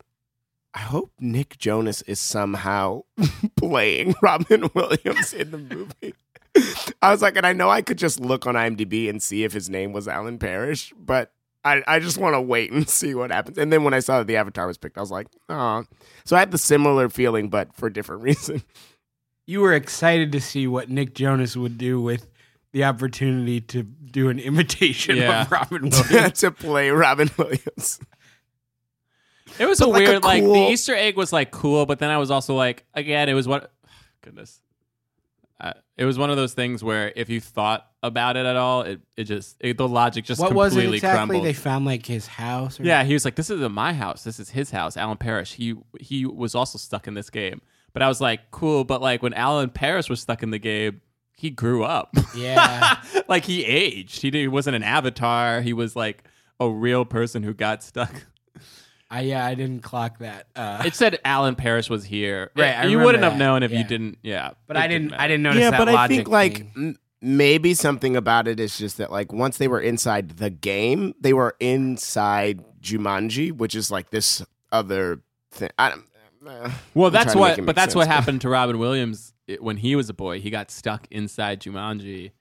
I hope Nick Jonas is somehow [laughs] playing [laughs] Robin Williams in the movie. I was like, and I know I could just look on IMDb and see if his name was Alan Parrish, but I, I just want to wait and [laughs] see what happens. And then when I saw that the Avatar was picked, I was like, oh. So I had the similar feeling, but for a different reason. you were excited to see what Nick Jonas would do with the opportunity to do an imitation Yeah. of [laughs] Robin Williams. to play Robin Williams. it was a But like a weird like the Easter egg was like cool, but then I was also like, again, it was what [sighs] goodness. Uh, it was one of those things where if you thought about it at all, it it just it, the logic just what was it completely exactly? crumbled. They found like his house. Or Yeah, he was like, "This isn't my house. This is his house." Alan Parrish. He he was also stuck in this game, but I was like, "Cool." But like when Alan Parrish was stuck in the game, he grew up. Yeah. [laughs] like he aged. He, did, he wasn't an avatar. He was like a real person who got stuck. I yeah, I didn't clock that. Uh, It said Alan Parrish was here. [laughs] Right, I you wouldn't have known if yeah. you didn't. Yeah, but I didn't. matter. I didn't notice yeah, that. but I logic think like m- maybe something about it is just that like once they were inside the game, they were inside Jumanji, which is like this other thing. I don't, uh, Well, I'm that's trying to make what. But make that's what sense. happened to Robin Williams it- when he was a boy. He got stuck inside Jumanji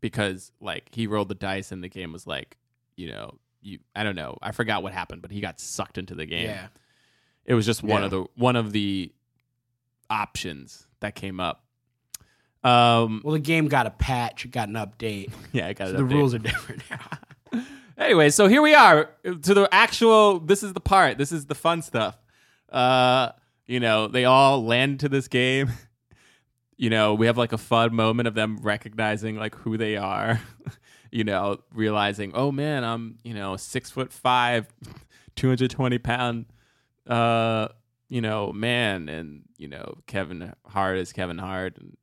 because, like, he rolled the dice and the game was like, you know, you. I don't know. I forgot what happened, but he got sucked into the game. yeah, It was just one Yeah. of the one of the options that came up. Um. well, the game got a patch, it got an update. [laughs] Yeah, I got So the updated. rules are different now. [laughs] anyway, so here we are to the actual. This is the part. This is the fun stuff. Uh, you know, they all land to this game. [laughs] You know, we have like a fun moment of them recognizing like who they are. [laughs] you know, realizing, oh man, I'm you know six foot five, [laughs] two hundred twenty pound, uh, you know, man, and you know Kevin Hart is Kevin Hart, and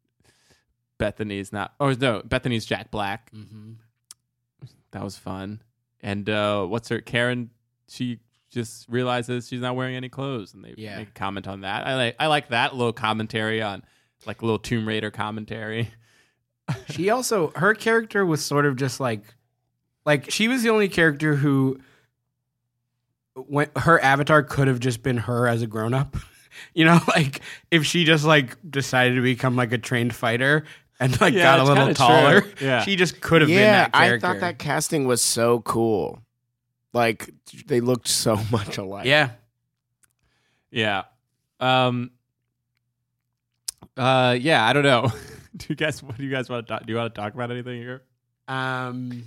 Bethany's not. Oh no, Bethany's Jack Black. hmm That was fun. And uh, what's her Karen? She just realizes she's not wearing any clothes, and they Yeah. make a comment on that. I like I like that little commentary on like a little Tomb Raider commentary. [laughs] She also her character was sort of just like like she was the only character who when her avatar could have just been her as a grown up. [laughs] You know, like if she just like decided to become like a trained fighter and like Yeah, got a little taller, true. Yeah. she just could have been yeah, that I thought that casting was so cool. Like they looked so [laughs] much alike. yeah. Yeah. Um. Uh. Yeah. I don't know. [laughs] do you guys? What do you guys want to talk? Do you want to talk about anything here? Um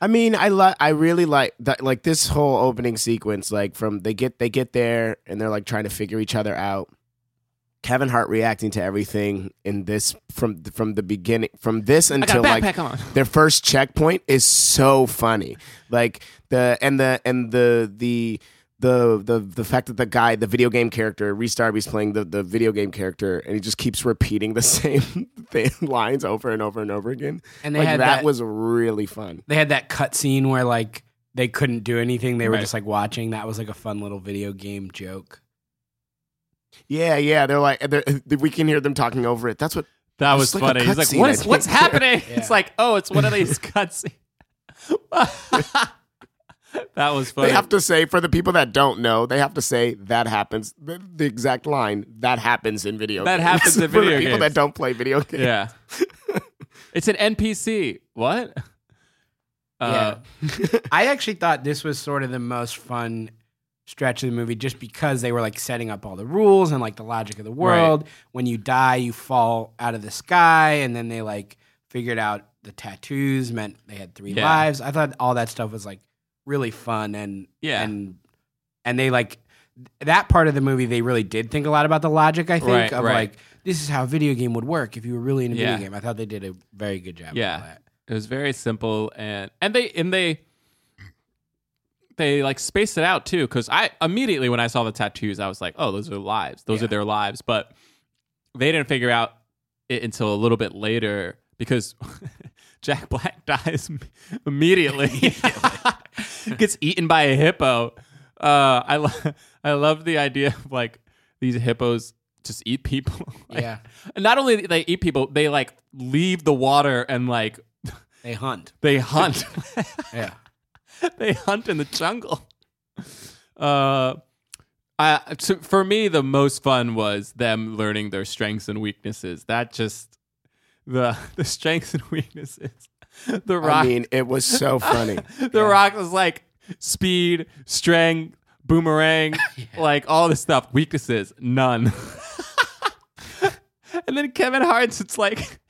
I mean, I like I really like that like this whole opening sequence like from they get they get there and they're like trying to figure each other out. Kevin Hart reacting to everything in this from from the beginning from this until like on. their first checkpoint is so funny. Like the and the and the the the the the fact that the guy, the video game character, Rhys Darby's playing the the video game character, and he just keeps repeating the [laughs] same thing, lines over and over and over again. and they like had that, that, was really fun. they had that cut scene where like they couldn't do anything. They were Right. just like watching. That was like a fun little video game joke. Yeah, yeah. They're like they're, uh, we can hear them talking over it. That's what. That was like a funny. He's like, cutscene, "What what's [laughs] happening?" Yeah. It's like, "Oh, it's one of these [laughs] cutscenes." That was funny. They have to say for the people that don't know, they have to say that happens. The, the exact line that happens in video. That games. happens in [laughs] for video the people that don't play video games. yeah. [laughs] it's an NPC. What? Uh, yeah. [laughs] I actually thought this was sort of the most fun stretch of the movie just because they were like setting up all the rules and like the logic of the world. When you die, you fall out of the sky, and then they like figured out the tattoos meant they had three Yeah. lives. I thought all that stuff was like really fun and Yeah. and and they like that part of the movie they really did think a lot about the logic i think Right, of right. like this is how a video game would work if you were really in a Yeah. video game i thought they did a very good job Yeah. that It was very simple and and they and they they like spaced it out too because I immediately when I saw the tattoos I was like oh those are lives those are their lives but they didn't figure out it until a little bit later because [laughs] Jack Black [laughs] dies immediately [laughs] gets eaten by a hippo uh I lo- [laughs] I love the idea of like these hippos just eat people [laughs] Like, Yeah. and not only do they eat people they like leave the water and like they hunt they hunt yeah they hunt in the jungle. Uh, I so for me the most fun was them learning their strengths and weaknesses. That just the the strengths and weaknesses. The rock, I mean, it was so funny. [laughs] the rock was like speed, strength, boomerang, [laughs] like all this stuff. Weaknesses, none. [laughs] and then Kevin Hart's, it's like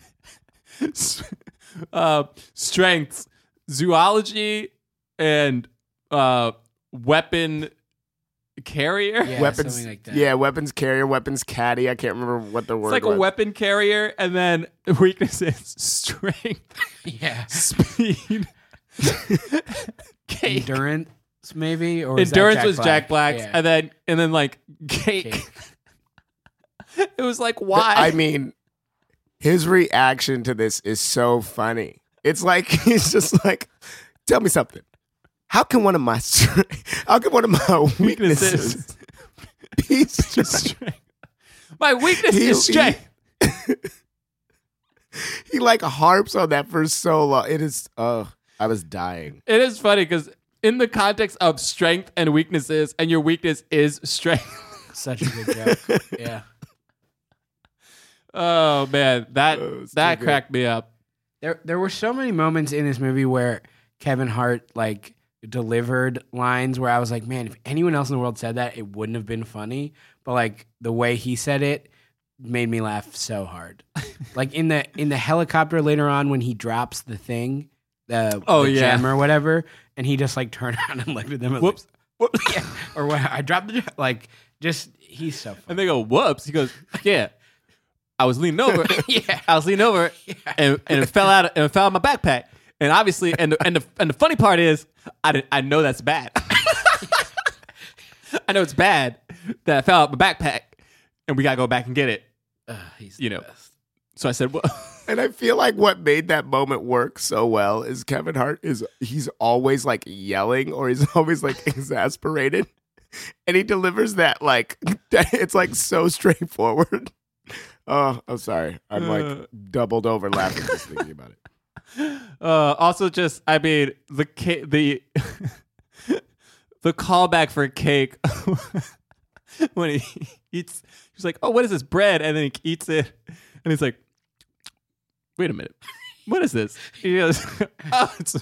uh, strengths, zoology, and uh, weapon carrier. Yeah, weapons, something like that. yeah, weapons carrier, weapons caddy. I can't remember what the word like was. a weapon carrier, and then weaknesses, strength, [laughs] yeah speed, [laughs] cake. endurance maybe or Endurance Jack was Jack Black's, Yeah. and then and then like cake. Cake. [laughs] it was like why? I mean, his reaction to this is so funny. It's like he's just like, "Tell me something. How can one of my str- [laughs] how can one of my weaknesses [laughs] be strength?" strength. My weakness He- is strength. [laughs] He like harps on that for so long. It is. Oh, I was dying. It is funny because in the context of strength and weaknesses, and your weakness is strength. such a good joke yeah oh man, that Oh, that too good. cracked me up. there there were so many moments in this movie where Kevin Hart like delivered lines where I was like, man, if anyone else in the world said that, it wouldn't have been funny. But like the way he said it made me laugh so hard. like in the in the helicopter later on when he drops the thing, the, Oh, the yeah. gem or whatever, and he just like turned [laughs] around and looked at them. Whoops. Like, yeah, or what? I dropped the like just he's so funny. And they go, "Whoops!" He goes, "Yeah." I was leaning over. [laughs] yeah. I was leaning over, [laughs] and, and it fell out. And it fell out of my backpack. And obviously, and the, and the and the funny part is, I did, I know that's bad. [laughs] I know it's bad that I fell out my backpack, and we gotta go back and get it. Ugh, he's You the know. best. So I said, "Well." [laughs] And I feel like what made that moment work so well is Kevin Hart is he's always like yelling or he's [laughs] always like exasperated. And he delivers that like it's like so straightforward. Oh, I'm sorry. I'm Uh. like doubled over laughing just thinking about it. Uh, also, just I mean the ca- the [laughs] the callback for cake [laughs] when he eats. He's like, "Oh, what is this bread?" And then he eats it, and he's like, "Wait a minute, what is this?" He goes, [laughs] "Oh, it's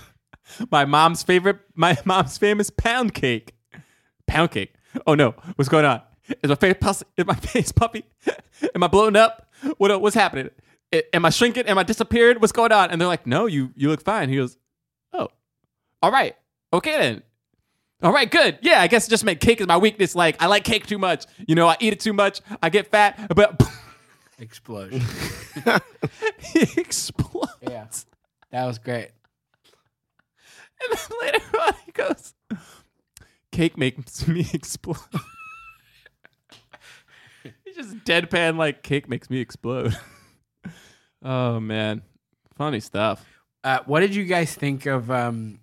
my mom's favorite, my mom's famous pound cake. Pound cake. Oh no, what's going on? Is my face pus- is my face puppy? Am I blown up? What what's happening? Am I shrinking? Am I disappeared? What's going on? And they're like, "No, you you look fine." He goes, "Oh, all right, okay then." All right, good. Yeah, I guess just make cake is my weakness. Like I like cake too much. You know, I eat it too much. I get fat. But [laughs] Explosion. [laughs] he explodes. yeah. That was great. And then [laughs] later on, he goes, "Cake makes me explode." He's just deadpan like cake makes me explode. Oh man, funny stuff. Uh, what did you guys think of um,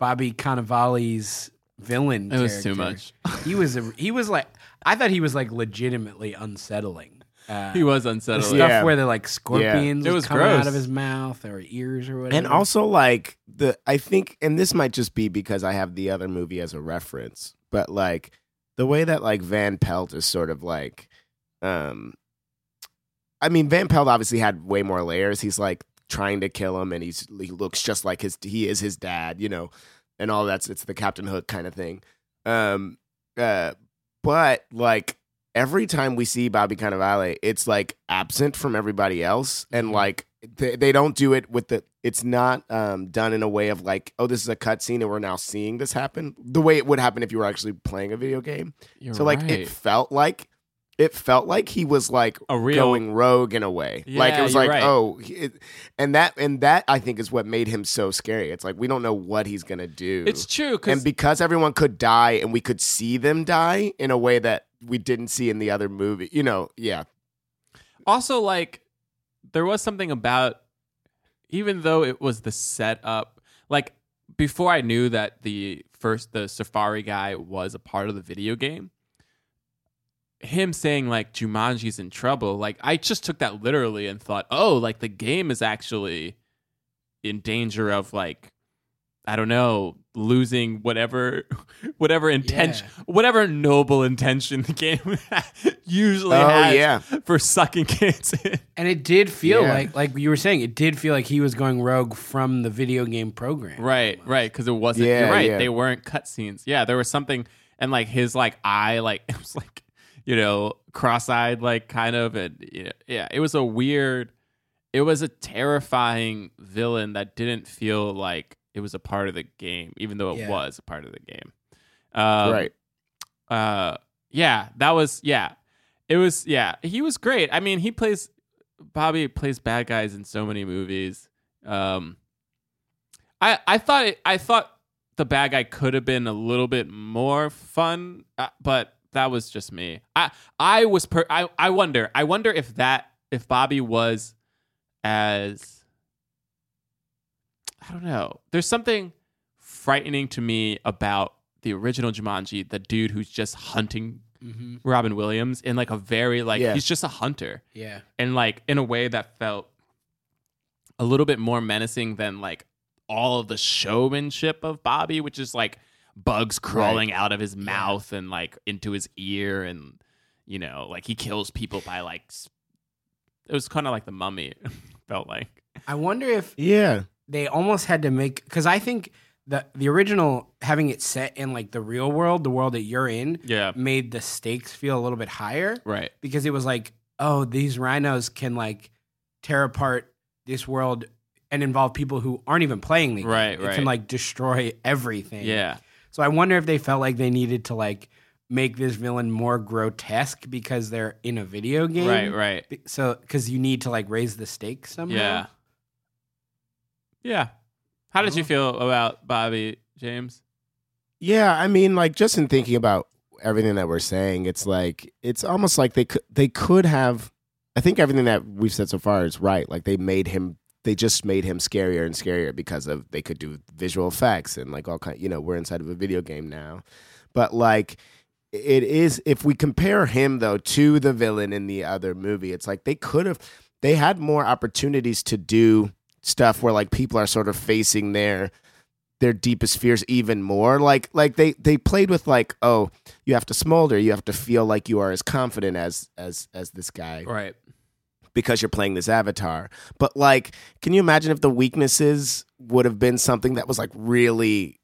Bobby Cannavale's villain? It was too much. [laughs] he was a, he was like I thought he was like legitimately unsettling. Uh, He was the unsettling. stuff Yeah. where the like scorpions It was was coming out of his mouth or ears or whatever. And also like the I think and this might just be because I have the other movie as a reference, but like the way that like Van Pelt is sort of like um I mean Van Pelt obviously had way more layers. He's like trying to kill him and he's he looks just like his he is his dad, you know, and all that's it's the Captain Hook kind of thing. Um uh but like every time we see Bobby Cannavale, it's like absent from everybody else, and like they, they don't do it with the. It's not um, done in a way of like, oh, this is a cutscene, and we're now seeing this happen. The way it would happen if you were actually playing a video game. You're so like right. it felt like. It felt like he was like A real- going rogue in a way. like it was like, right. oh, it, and that and that I think is what made him so scary. It's like we don't know what he's gonna do. It's true because And because everyone could die and we could see them die in a way that we didn't see in the other movie, you know, yeah. also like there was something about even though it was the setup like before i knew that the first the safari guy was a part of the video game him saying like jumanji's in trouble like i just took that literally and thought oh like the game is actually in danger of like i don't know losing whatever [laughs] whatever intention whatever noble intention the game [laughs] usually Oh, has yeah. for sucking [laughs] kids in. and it did feel Yeah. like, like you were saying, it did feel like he was going rogue from the video game program. Right, right, because it wasn't. Yeah, you're right. yeah. They weren't cutscenes. Yeah, there was something, and like his like eye, like it was like you know cross-eyed, like kind of, and you know, yeah, it was a weird. It was a terrifying villain that didn't feel like it was a part of the game, even though it Yeah. was a part of the game. Um, right. uh yeah that was yeah it was yeah he was great i mean he plays bobby plays bad guys in so many movies um i i thought it, i thought the bad guy could have been a little bit more fun uh, but that was just me i i was per i i wonder i wonder if that if bobby was as i don't know there's something frightening to me about the original Jumanji, the dude who's just hunting Mm-hmm. Robin Williams in like a very like Yeah. he's just a hunter Yeah. and like in a way that felt a little bit more menacing than like all of the showmanship of Bobby, which is like bugs crawling out of his mouth and like into his ear and you know like he kills people by like it was kind of like the mummy [laughs] felt like I wonder if Yeah. they almost had to make because I think the the original having it set in like the real world, the world that you're in, yeah made the stakes feel a little bit higher right because it was like, oh, these rhinos can like tear apart this world and involve people who aren't even playing the game. Right, It right. can like destroy everything. yeah So I wonder if they felt like they needed to like make this villain more grotesque because they're in a video game. right right So because you need to like raise the stakes somehow. yeah yeah how did you oh. feel about Bobby James Yeah, I mean, like just in thinking about everything that we're saying, it's like it's almost like they could they could have. I think everything that we've said so far is right. Like they made him, they just made him scarier and scarier because of they could do visual effects and like all kind. You know, we're inside of a video game now, but like it is if we compare him though to the villain in the other movie, it's like they could have they had more opportunities to do stuff where like people are sort of facing their their deepest fears even more. Like like they they played with like oh you have to smolder you have to feel like you are as confident as as as this guy. Right because you're playing this avatar. But like can you imagine if the weaknesses would have been something that was like really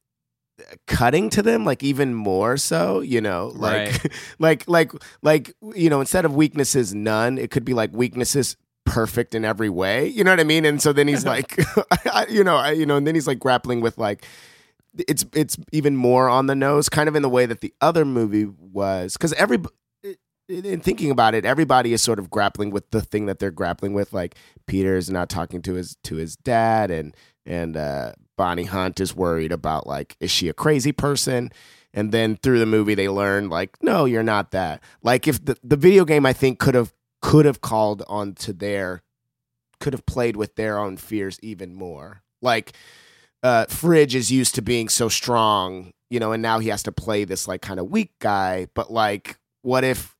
uh, cutting to them? Like even more so you know? Like [laughs] like like like you know instead of weaknesses none it could be like weaknesses perfect in every way you know what i mean? And so then he's [laughs] like [laughs] I, you know I, you know and then he's like grappling with like it's it's even more on the nose kind of in the way that the other movie was. Because every in thinking about it everybody is sort of grappling with the thing that they're grappling with like peter's not talking to his to his dad and and uh bonnie hunt is worried about like is she a crazy person? And then through the movie they learn like no you're not that. Like if the, the video game i think could have could have called on to their could have played with their own fears even more. Like uh fridge is used to being so strong you know and now he has to play this like kind of weak guy but like what if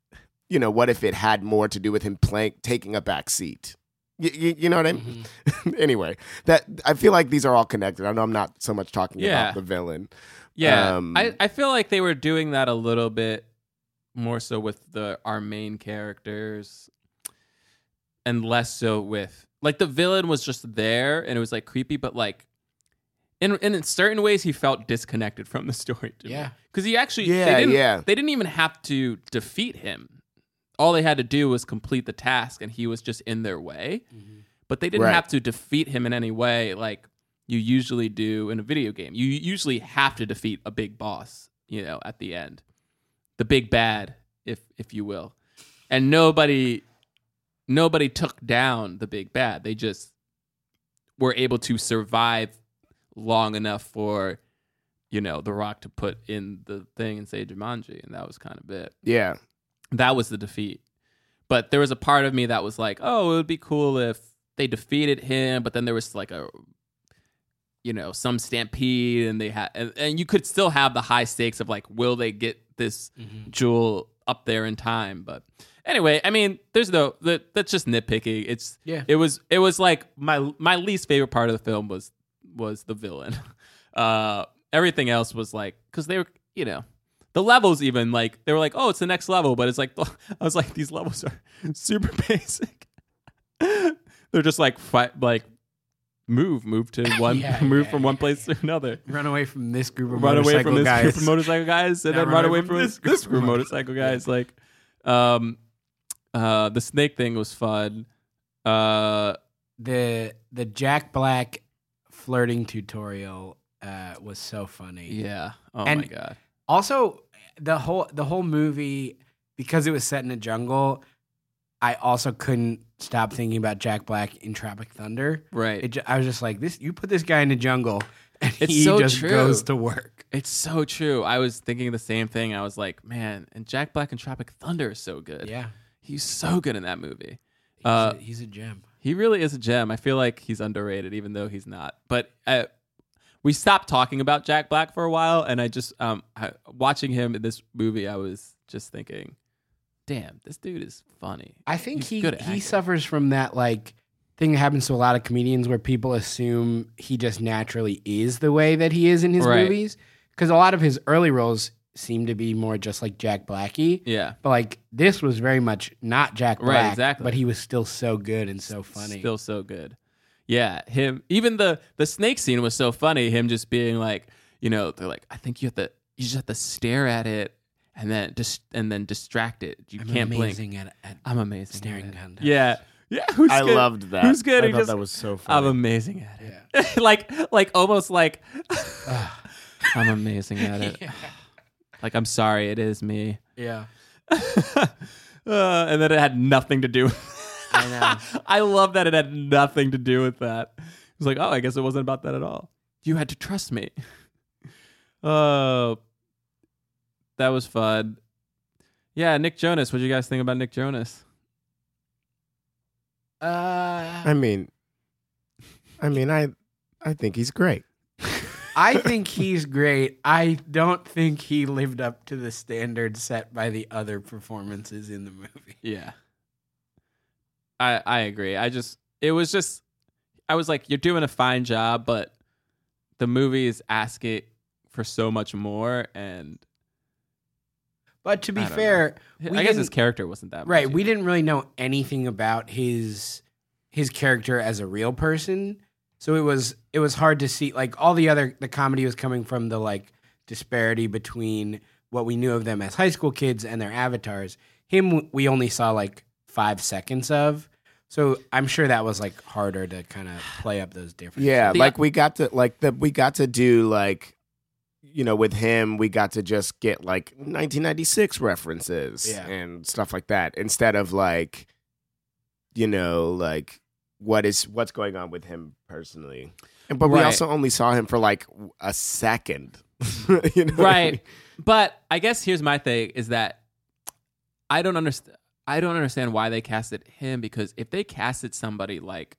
you know, what if it had more to do with him playing, taking a back seat? You, you, you know what I mean? [laughs] anyway, that I feel like these are all connected. I know I'm not so much talking Yeah. about the villain. Yeah, Um, I, I feel like they were doing that a little bit more so with the our main characters, and less so with like the villain was just there and it was like creepy, but like in and in certain ways he felt disconnected from the story. Yeah. because he actually Yeah, they didn't, yeah. they didn't even have to defeat him. All they had to do was complete the task, and he was just in their way. Mm-hmm. But they didn't Right. have to defeat him in any way, like you usually do in a video game. You usually have to defeat a big boss, you know, at the end, the big bad, if if you will. And nobody, nobody took down the big bad. They just were able to survive long enough for, you know, The Rock to put in the thing and say Jumanji, and that was kind of it yeah, that was the defeat. But there was a part of me that was like, oh, it would be cool if they defeated him, but then there was like a you know, some stampede and they had and, and you could still have the high stakes of like will they get this jewel up there in time, but anyway, I mean, there's no that that's just nitpicking. It's Yeah. it was it was like my my least favorite part of the film was was the villain. [laughs] Uh everything else was like cuz they were, you know, the levels even like they were like, "Oh, it's the next level," but it's like [laughs] I was like these levels are [laughs] super basic. [laughs] They're just like fight like move move to one Yeah, move yeah, from one place to another. Run away from this group of Run away from this guys. group of motorcycle guys and Now then run away from this, this group of motorcycle guys like um uh the snake thing was fun. Uh the the Jack Black flirting tutorial uh, was so funny. yeah. Oh And- my god. Also, the whole the whole movie because it was set in a jungle, I also couldn't stop thinking about Jack Black in Tropic Thunder. Right. It, I was just like, this. You put this guy in a jungle, [laughs] and It's he so just true. goes to work. It's so true. I was thinking the same thing. I was like, man, and Jack Black in Tropic Thunder is so good. Yeah, He's so good in that movie. he's, Uh, a, he's a gem. He really is a gem. I feel like he's underrated, even though he's not. But uh, we stopped talking about Jack Black for a while, and I just um I, watching him in this movie, I was just thinking, damn, this dude is funny. I think he's he he suffers from that like thing that happens to a lot of comedians where people assume he just naturally is the way that he is in his Right. movies because a lot of his early roles seem to be more just like Jack Blackie. Yeah, But like this was very much not Jack Right, Black, exactly. but he was still so good and so funny. still so good. Yeah, him. Even the the snake scene was so funny. Him just being like, you know, they're like, I think you have to, you just have to stare at it and then just and then distract it. You I'm can't blink. amazing at, at I'm amazing. staring at it. Yeah, yeah. Who's I good? loved that. Who's good? I He thought just- that was so funny. [laughs] [sighs] I'm amazing at it. like, like almost like I'm amazing at it. Like I'm sorry, it is me. yeah. [laughs] uh, and then it had nothing to do. with I know. [laughs] I love that it had nothing to do with that. It was like, oh, I guess it wasn't about that at all. You had to trust me. Oh, [laughs] that was fun. Yeah, Nick Jonas. What do you guys think about Nick Jonas? Uh, I mean, I mean, I, I think he's great. [laughs] I think he's great. I don't think he lived up to the standard set by the other performances in the movie. Yeah. I I agree. I just it was just I was like, you're doing a fine job, but the movie is asking for so much more and But to be fair, I guess his character wasn't that right, much we either. didn't really know anything about his his character as a real person. So it was it was hard to see like all the other the comedy was coming from the like disparity between what we knew of them as high school kids and their avatars. Him we only saw like 5 seconds of. So I'm sure that was like harder to kind of play up those differences. Yeah, The- like we got to like the we got to do like you know with him we got to just get like 1996 references Yeah. and stuff like that instead of like you know like what is what's going on with him personally. And, but we also only saw him for like a second. [laughs] you know what I mean? right but i guess here's my thing is that i don't understand i don't understand why they casted him because if they casted somebody like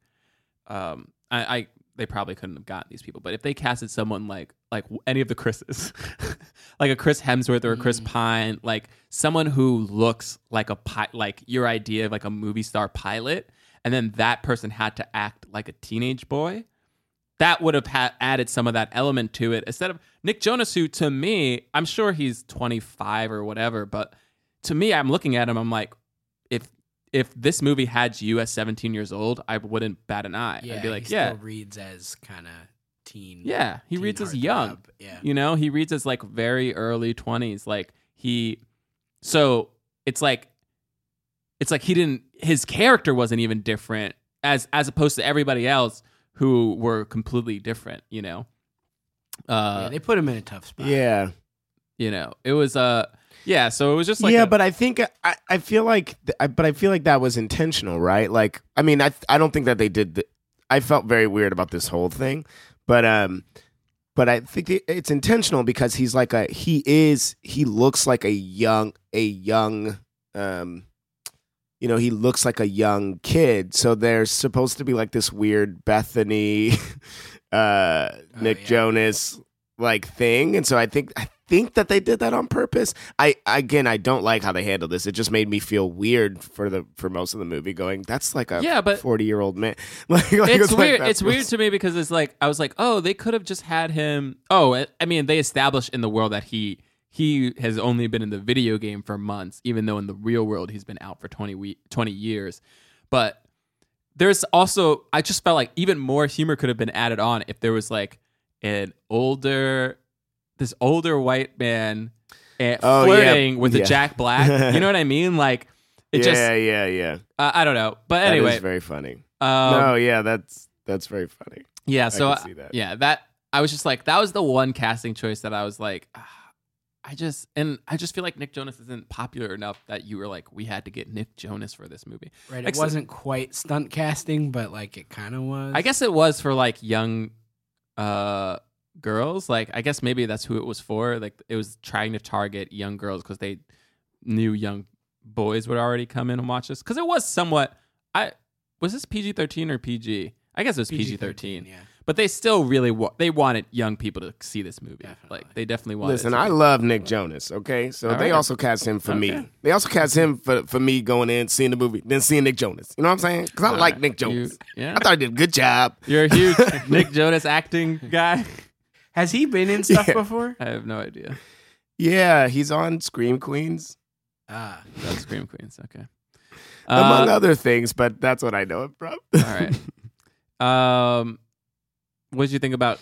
um i, I they probably couldn't have gotten these people. But if they casted someone like like any of the Chris's, [laughs] like a Chris Hemsworth or a Chris Pine, like someone who looks like a pi- like your idea of like a movie star pilot, and then that person had to act like a teenage boy, that would have ha- added some of that element to it instead of Nick Jonas, who to me, I'm sure he's 25 or whatever, but to me, I'm looking at him, I'm like, if if this movie had you as 17 years old, I wouldn't bat an eye. Yeah, I'd be like, he yeah, still reads as kind of teen. yeah, he teen reads as heartthrob. young. Yeah, You know, he reads as like very early 20s. Like he so it's like it's like he didn't his character wasn't even different as as opposed to everybody else who were completely different, you know. Uh yeah, they put him in a tough spot. Yeah. you know, it was uh yeah, so it was just like yeah, a- but I think I, I feel like th- I, but I feel like that was intentional, right? Like I mean, I I don't think that they did. The, I felt very weird about this whole thing, but um, but I think it's intentional because he's like a he is he looks like a young a young um, you know he looks like a young kid. So there's supposed to be like this weird Bethany, [laughs] uh, Nick yeah. Jonas like thing, and so I think I think that they did that on purpose. I again, I don't like how they handled this. It just made me feel weird for the for most of the movie. Going, that's like a Yeah, but- forty year old man. [laughs] like, like, it's like, weird. that it's weird to me because it's like I was like, oh, they could have just had him. Oh, I- I mean, they established in the world that he he has only been in the video game for months, even though in the real world he's been out for 20, we- 20 years. But there's also I just felt like even more humor could have been added on if there was like an older this older white man eh, Oh, yeah. flirting with a Jack Black. you know what I mean? Like [laughs] it yeah, just yeah, yeah. uh, I don't know. But That is anyway, very funny. um, no, yeah, that's that's very funny. yeah, so can I- see that. yeah, that I was just like that was the one casting choice that I was like ah, I just and I just feel like Nick Jonas isn't popular enough that you were like we had to get Nick Jonas for this movie. right. It Except- wasn't quite stunt casting, but like it kind of was. I guess it was for like young uh girls. Like I guess maybe that's who it was for. Like it was trying to target young girls because they knew young boys would already come in and watch this. Because it was somewhat I was this PG thirteen or PG? I guess it was PG thirteen. Yeah. But they still really wa- they wanted young people to see this movie. Definitely. Like they definitely wanted. Listen, to I love Nick Jonas. Okay, so All they right. also cast him for me. They also cast him for for me going in, seeing the movie, then seeing Nick Jonas. You know what I'm saying? Because I All like right. Nick Jonas. You- yeah. I thought he did a good job. You're a huge [laughs] Nick Jonas acting guy. Has he been in [laughs] stuff Yeah. before? I have no idea. Yeah, he's on Scream Queens, Ah, That's Scream Queens. Okay. among Uh, other things, but that's what I know him from. All right. Um, what did you think about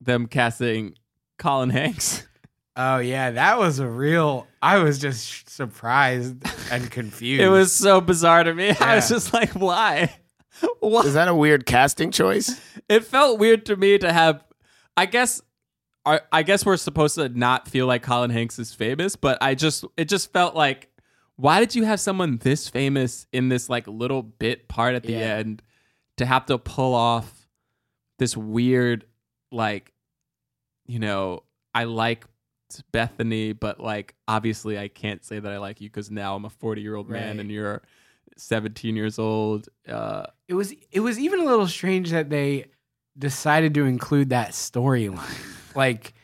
them casting Colin Hanks? oh yeah, that was a real. I was just surprised and [laughs] confused. It was so bizarre to me. I was just like, why? Why? Is that a weird casting choice? [laughs] It felt weird to me to have. I guess. I I guess we're supposed to not feel like Colin Hanks is famous, but I just it just felt like, why did you have someone this famous in this like little bit part at the Yeah. end to have to pull off this weird like, you know, I like Bethany, but like obviously I can't say that I like you because now I'm a 40 year old man and you're 17 years old. Uh, It was. It was even a little strange that they decided to include that storyline. [laughs] like,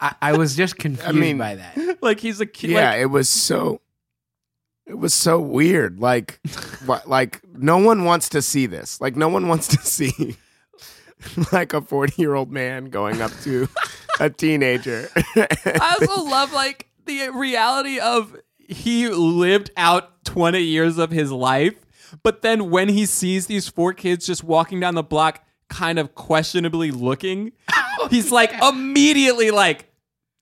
I, I was just confused mean- by that. [laughs] like he's a kid. Yeah, like- it was so. It was so weird. Like, what? Like, no one wants to see this. Like, no one wants to see, [laughs] like, a forty-year-old man going up to a teenager. I [laughs] also love like the reality of he lived out 20 years of his life, but then when he sees these four kids just walking down the block, kind of questionably looking, [laughs] he's like immediately like,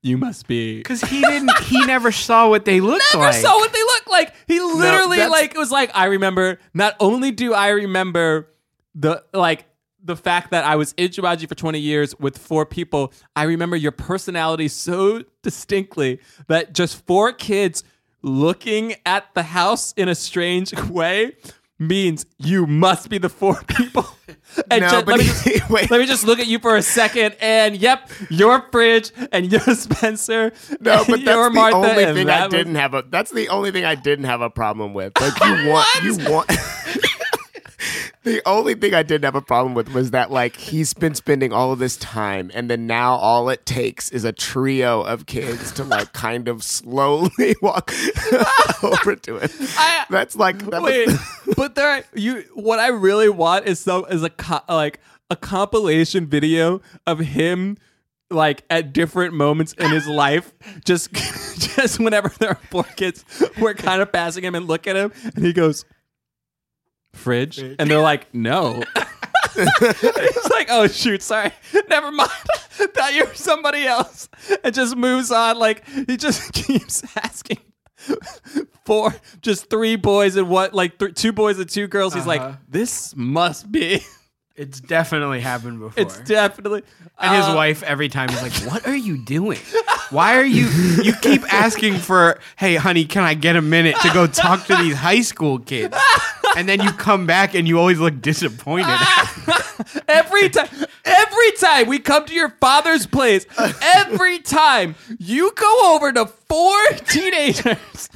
"You must be." Because he didn't. He never saw what they looked Never like. Never saw what they look like. He literally that's- like was like, I remember. Not only do I remember the like the fact that I was in Jumanji for 20 years with four people, I remember your personality so distinctly that just four kids looking at the house in a strange [laughs] way means you must be the four [laughs] people. [laughs] and no, ju- but let, me just, [laughs] wait. let me just look at you for a second. And yep, your fridge and your [laughs] Spencer. No, but that's the Martha, only thing I was- didn't have a. That's the only thing I didn't have a problem with. Like you want, you want. The only thing I didn't have a problem with was that like he's been spending all of this time, and then now all it takes is a trio of kids to like kind of slowly [laughs] walk [laughs] over to it. I- That's like that was- Wait, [laughs] but there, you. What I really want is some is a co- like a compilation video of him like at different moments in his life, just just whenever there are four kids, we're kind of passing him and look at him, and he goes, "Fridge," and they're like, "No." [laughs] He's like, "Oh shoot, sorry, never mind. [laughs] Thought you were somebody else," and just moves on. Like he just [laughs] keeps asking four, just three boys and what, like th- two boys and two girls. He's Uh-huh. like, this must be. It's definitely happened before. It's definitely. and his uh, wife every time is like, "What are you doing? Why are you? You keep asking for, hey, honey, can I get a minute to go talk to these high school kids?" And then you come back and you always look disappointed. [laughs] every time. Every time we come to your father's place, every time you go over to four teenagers,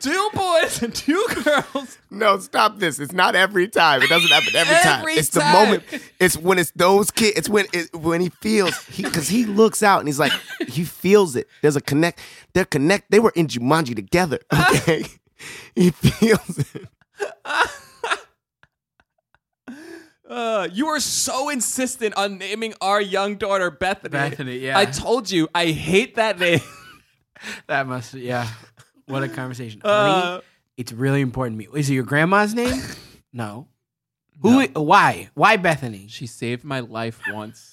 two boys and two girls. no, stop this. It's not every time. It doesn't happen every, time. Every It's the moment. It's when it's those kids. It's when it, when he feels he because he looks out and he's like he feels it. There's a connect. They're connect. They were in Jumanji together. [laughs] Okay, he feels it. [laughs] Uh, you were so insistent on naming our young daughter Bethany. Bethany, yeah. I told you I hate that name. [laughs] that must, yeah. What a [laughs] conversation, Uh, honey. It's really important to me. Is it your grandma's name? No. Who? Why? Why Bethany? She saved my life once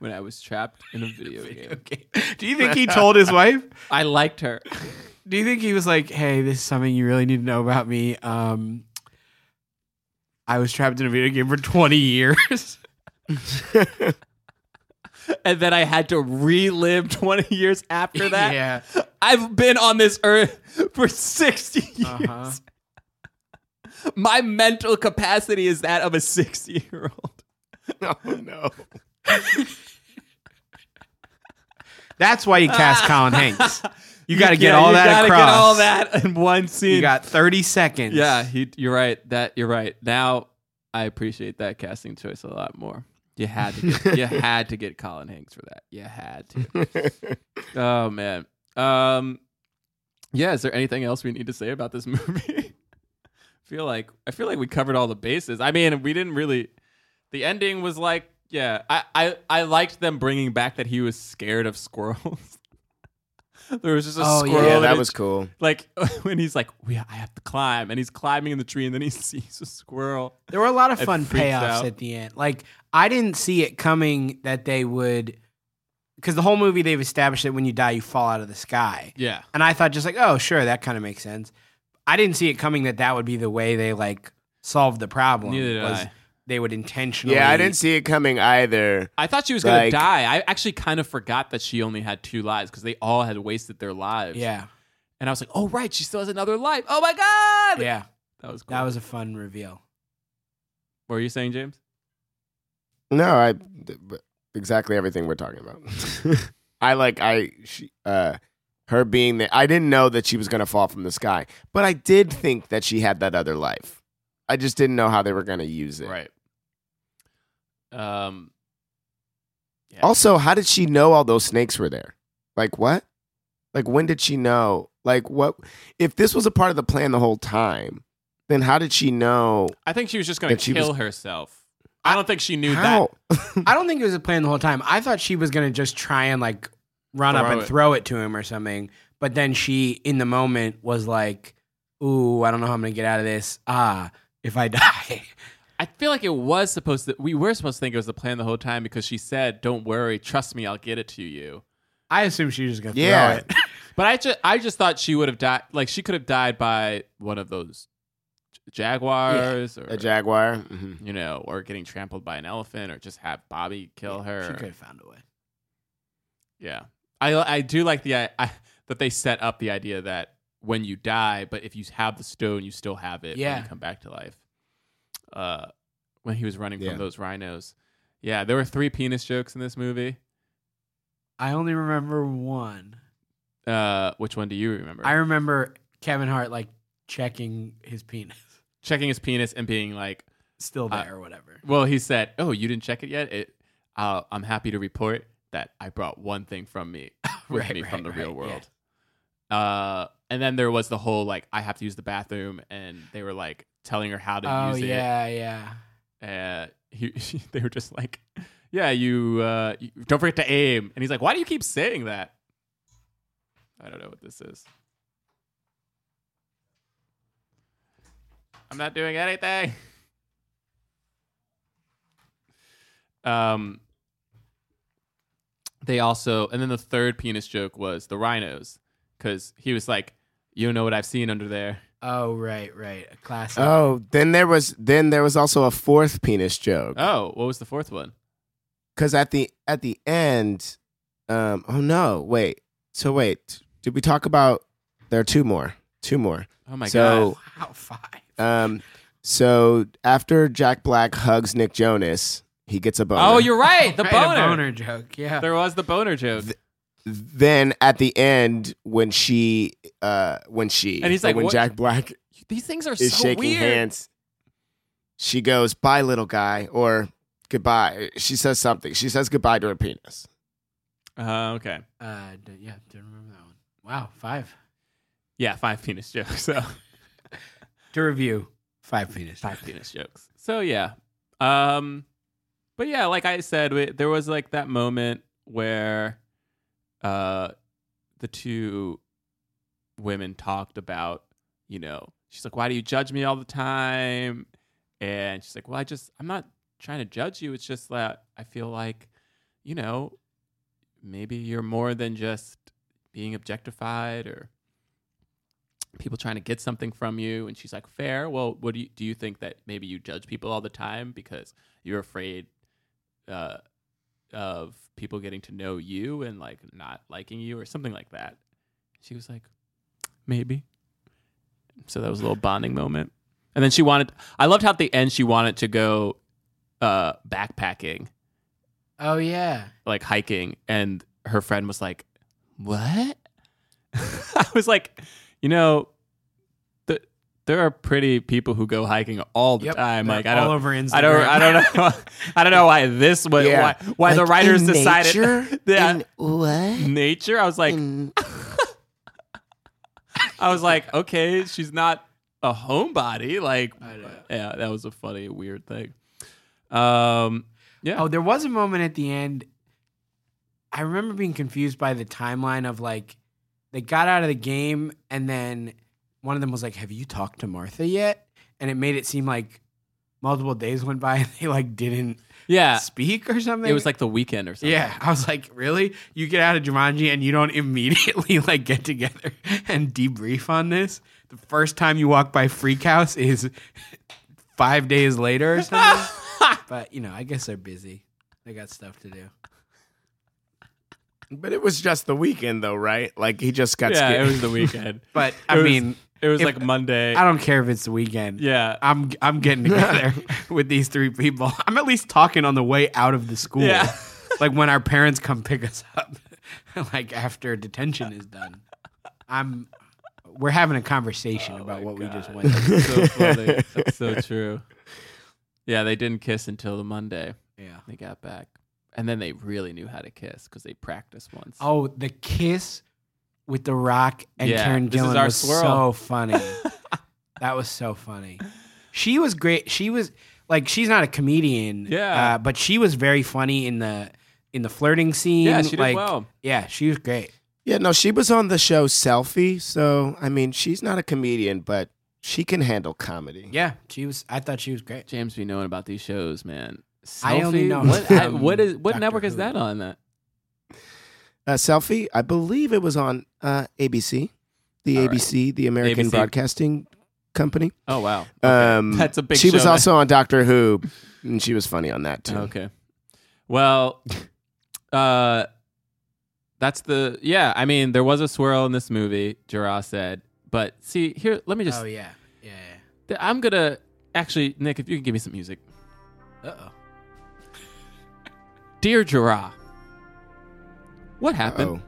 when I was trapped in a video game. Okay. Do you think he told his wife? I liked her. Do you think he was like, "Hey, this is something you really need to know about me"? Um, I was trapped in a video game for twenty years. [laughs] and then I had to relive 20 years after that. yeah. I've been on this earth for 60 years. Uh-huh. My mental capacity is that of a 60 year old. [laughs] Oh no. That's why you cast [laughs] Colin Hanks. You got to get all you that gotta across. get all that in one scene. You got thirty seconds. yeah, he, you're right. That you're right. Now I appreciate that casting choice a lot more. You had to get, [laughs] you had to get Colin Hanks for that. You had to. Oh man. Um yeah, is there anything else we need to say about this [laughs] movie? feel like I feel like we covered all the bases. I mean, we didn't really the ending was like yeah, I I, I liked them bringing back that he was scared of squirrels. [laughs] there was just a Oh, yeah. squirrel Yeah, that it- was cool. like [laughs] when he's like, we, I have to climb, and he's climbing in the tree, and then he [laughs] sees a squirrel. There were a lot of fun payoffs out. at the end. Like I didn't see it coming that they would, because the whole movie they've established that when you die you fall out of the sky, Yeah, and I thought just like, oh sure, that kind of makes sense. I didn't see it coming that that would be the way they like solved the problem. Neither did was I. They would intentionally. Yeah, I didn't see it coming either. I thought she was gonna die. I actually kind of forgot that she only had two lives because they all had wasted their lives. Yeah, and I was like, oh right, she still has another life. Oh my god. yeah, that was cool. that was a fun reveal. What were you saying, James? No, I exactly everything we're talking about. [laughs] I like I she uh her being there. I didn't know that she was gonna fall from the sky, but I did think that she had that other life. I just didn't know how they were gonna use it. Right. Um. yeah. Also, how did she know all those snakes were there? Like what? Like when did she know? Like what? If this was a part of the plan the whole time, then how did she know? I think she was just gonna kill was- herself. I don't think she knew How? [laughs] I don't think it was a plan the whole time. I thought she was gonna just try and like run up and it. throw it to him or something. But then she, in the moment, was like, "Ooh, I don't know how I'm gonna get out of this. Ah, if I [laughs] die." I feel like it was supposed to. We were supposed to think it was the plan the whole time because she said, "Don't worry, trust me, I'll get it to you." I assume she was just gonna Yeah. throw it. [laughs] But I just, I just thought she would have died. Like she could have died by one of those jaguars, or A jaguar. Mhm. you know, or getting trampled by an elephant, or just have Bobby kill her. She could have found a way. Yeah, I, I do like the I, I, that they set up the idea that when you die, but if you have the stone, you still have it. when Yeah. you come back to life. Uh, when he was running Yeah. from those rhinos. Yeah, there were three penis jokes in this movie. I only remember one. Uh, which one do you remember? I remember Kevin Hart like checking his penis. Checking his penis and being like, still Uh, there or whatever. Well, he said, "Oh, you didn't check it yet. It, uh, I'm happy to report that I brought one thing from me [laughs] with Right, me from right, the real right, world." Uh, and then there was the whole like, I have to use the bathroom, and they were like telling her how to use it. Oh use yeah, yeah. it. Uh, he, [laughs] they were just like, "Yeah, you, uh, you don't forget to aim." And he's like, "Why do you keep saying that?" I don't know what this is. I'm not doing anything. [laughs] Um, they also, and then the third penis joke was the rhinos, because he was like, "You don't know what I've seen under there." Oh right, right. A classic. Oh, then there was then there was also a fourth penis joke. Oh, what was the fourth one? Because at the at the end, um, oh no, wait. So wait, did we talk about? There are two more. Two more. Oh my so, wow, five. Um, so after Jack Black hugs Nick Jonas, he gets a boner. Oh, you're right. The [laughs] Right, boner. a boner joke. Yeah. There was the boner joke. Then at the end, when she, uh, when she, And he's or like, when "What- Jack Black These things are is so shaking weird. hands, she goes, "Bye, little guy," or "Goodbye." She says something. She says goodbye to her penis. Uh, okay. Uh, d- yeah, didn't remember that one. Wow, five. Yeah, five penis jokes. So To review, five penis. five penis jokes. So yeah. Um, but yeah, like I said, we, there was like that moment where, uh, the two women talked about, you know, she's like, "Why do you judge me all the time?" And she's like, "Well, I just, I'm not trying to judge you. It's just that I feel like, you know, maybe you're more than just being objectified or." people trying to get something from you and she's like fair well what do you do you think that maybe you judge people all the time because you're afraid uh, of people getting to know you and like not liking you or something like that. She was like maybe. So that was a little [laughs] bonding moment. And then she wanted i loved how at the end she wanted to go uh backpacking. Oh yeah. like hiking. And her friend was like what? [laughs] I was like you know there are pretty people who go hiking all the Yep, time like i don't over i don't i don't know [laughs] i don't know why this was Yeah. why, why the writers decided nature? [laughs] In what? nature i was like In- [laughs] i was like okay she's not a homebody like yeah that was a funny weird thing um yeah Oh, there was a moment at the end. I remember being confused by the timeline of like they got out of the game and then one of them was like, "Have you talked to Martha yet?" And it made it seem like multiple days went by [laughs] and they like didn't yeah speak or something. it was like the weekend or something Yeah, I was like, really? You get out of Jumanji and you don't [laughs] immediately like get together and debrief on this? The first time you walk by Freak House is [laughs] five days later or something. but you know, I guess they're busy. They got stuff to do. but it was just the weekend, though, right? Like he just got. yeah scared. it was the weekend But I was- mean, it was if- like monday I don't care if it's the weekend. yeah I'm I'm getting together [laughs] with these three people. I'm at least talking on the way out of the school. Yeah. [laughs] like when our parents come pick us up, [laughs] like after detention is done. I'm we're having a conversation Oh about what we just went through. so funny. That's so true. Yeah, they didn't kiss until the Monday. Yeah. They got back. And then they really knew how to kiss because they practiced once. Oh, the kiss with the rock and Yeah, Karen this Gillan was swirl. so [laughs] funny. that was so funny. She was great. She was like she's not a comedian. Yeah. uh, but she was very funny in the in the flirting scene. Yeah, she did like, well. Yeah, she was great. Yeah, no, she was on the show Selfie, so I mean, she's not a comedian, but she can handle comedy. Yeah, she was. I thought she was great. James be knowing about these shows, man. I only Selfie? know what. from what is what Doctor network is that on? That Uh, Selfie, I believe it was on uh, ABC, the All right. ABC, the American ABC. Broadcasting Company. oh wow, Okay. Um, that's a big. She was show. also on Doctor Who, and she was funny on that too. Okay. Well, uh, that's the yeah. I mean, there was a swirl in this movie. Jara said, but see here. Let me just. oh yeah, yeah. th- I'm gonna actually, Nick, if you can give me some music. Uh oh. Dear Jara, what happened? Oh,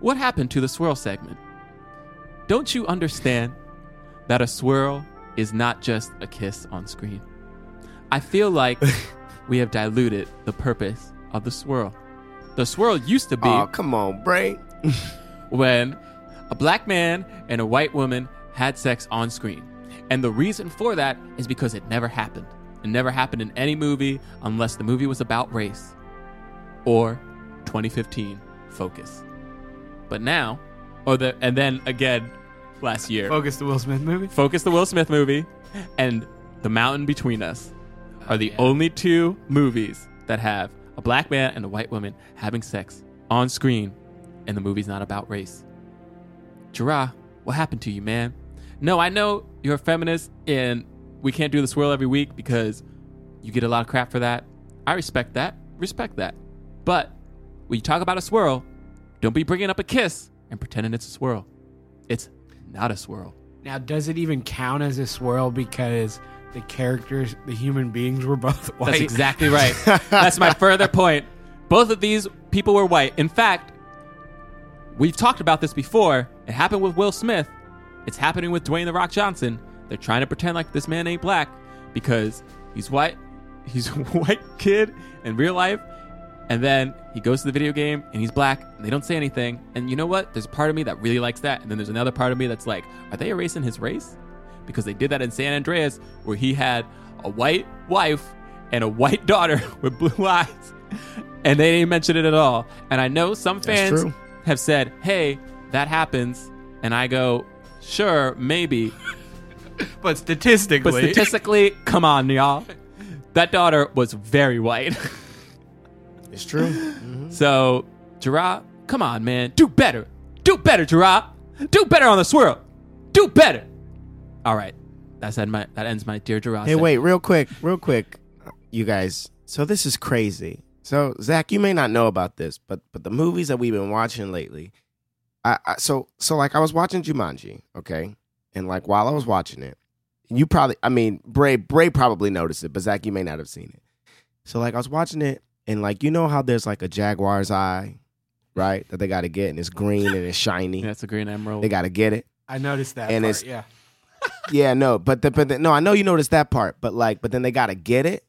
What happened to the swirl segment? Don't you understand that a swirl is not just a kiss on screen? I feel like [laughs] we have diluted the purpose of the swirl. The swirl used to be Oh, come on, Bray. [laughs] when a black man and a white woman had sex on screen. And the reason for that is because it never happened. It never happened in any movie unless the movie was about race or 2015 Focus. But now, or the and then again last year, Focus the Will Smith movie. Focus the Will Smith movie and The Mountain Between Us oh, are the only two movies that have a black man and a white woman having sex on screen, and the movie's not about race. Gerard, what happened to you, man? No, I know you're a feminist, and we can't do the swirl every week because you get a lot of crap for that. I respect that. Respect that. But when you talk about a swirl, don't be bringing up a kiss and pretending it's a swirl. It's not a swirl. Now, does it even count as a swirl because the characters, the human beings, were both white? That's exactly right. [laughs] That's my further point. Both of these people were white. In fact, we've talked about this before. It happened with Will Smith. It's happening with Dwayne the Rock Johnson. They're trying to pretend like this man ain't black because he's white. He's a [laughs] white kid in real life. And then he goes to the video game and he's black and they don't say anything. And you know what? There's a part of me that really likes that. And then there's another part of me that's like, are they erasing his race? Because they did that in San Andreas where he had a white wife and a white daughter [laughs] with blue eyes. And they didn't mention it at all. And I know some fans have said, hey, that happens. And I go, sure, maybe. [laughs] but statistically, But statistically, come on, y'all. That daughter was very white. [laughs] It's true. [gasps] So, Gerard, come on, man. Do better. Do better, Gerard. Do better on the swirl. Do better. All right. That's end my that ends my dear Gerard. Hey, segment. wait, real quick, real quick, you guys. So this is crazy. So Zach, you may not know about this, but but the movies that we've been watching lately, I, I so so like I was watching Jumanji, okay, and like while I was watching it, you probably, I mean, Bray Bray probably noticed it, but Zach, you may not have seen it. So like I was watching it, and like you know how there's like a jaguar's eye, right? That they got to get, and it's green and it's shiny. That's a green emerald. They got to get it. I noticed that. And part, it's- yeah. [laughs] Yeah, no, but the, but the, no, I know you noticed that part, but like, but then they gotta get it,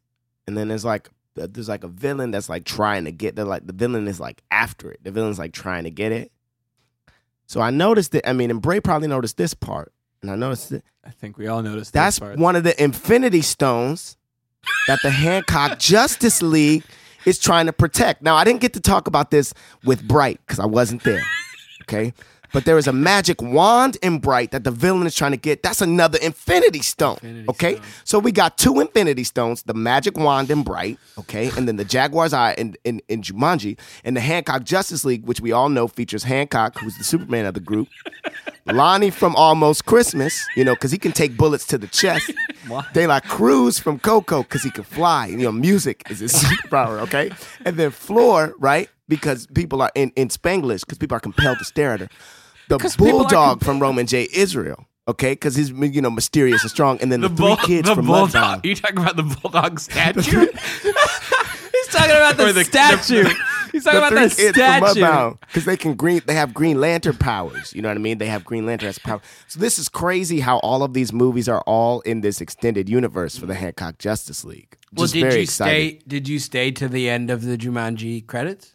and then there's like there's like a villain that's like trying to get the like the villain is like after it. The villain's like trying to get it. So I noticed it. I mean, and Bray probably noticed this part, and I noticed it. I think we all noticed That's those parts. one of the Infinity Stones that the Hancock Justice League is trying to protect. Now, I didn't get to talk about this with Bright because I wasn't there. Okay. But there is a magic wand in Bright that the villain is trying to get. That's another Infinity Stone. Infinity okay. Stone. So we got two Infinity Stones the magic wand in Bright. Okay. And then the Jaguar's Eye in, in, in Jumanji. And the Hancock Justice League, which we all know features Hancock, who's the Superman of the group. [laughs] Lonnie from Almost Christmas, you know, because he can take bullets to the chest. [laughs] De La Cruz from Coco, because he can fly. You know, music is his [laughs] superpower, okay? And then Flor, right? Because people are in, in Spanglish, because people are compelled to stare at her. The 'Cause people are Bulldog from Roman J. Israel, okay? Because he's, you know, mysterious and strong. And then the, The, three kids the from bulldog. Mudbound. Are you talking about the bulldog [laughs] statue? [laughs] He's talking about the, Or the- statue. [laughs] He's talking about the kids statue. because they can green. They have Green Lantern powers. You know what I mean? They have Green Lantern as power. So this is crazy how all of these movies are all in this extended universe for the Hancock Justice League. well, Just did very you excited. stay? Did you stay to the end of the Jumanji credits?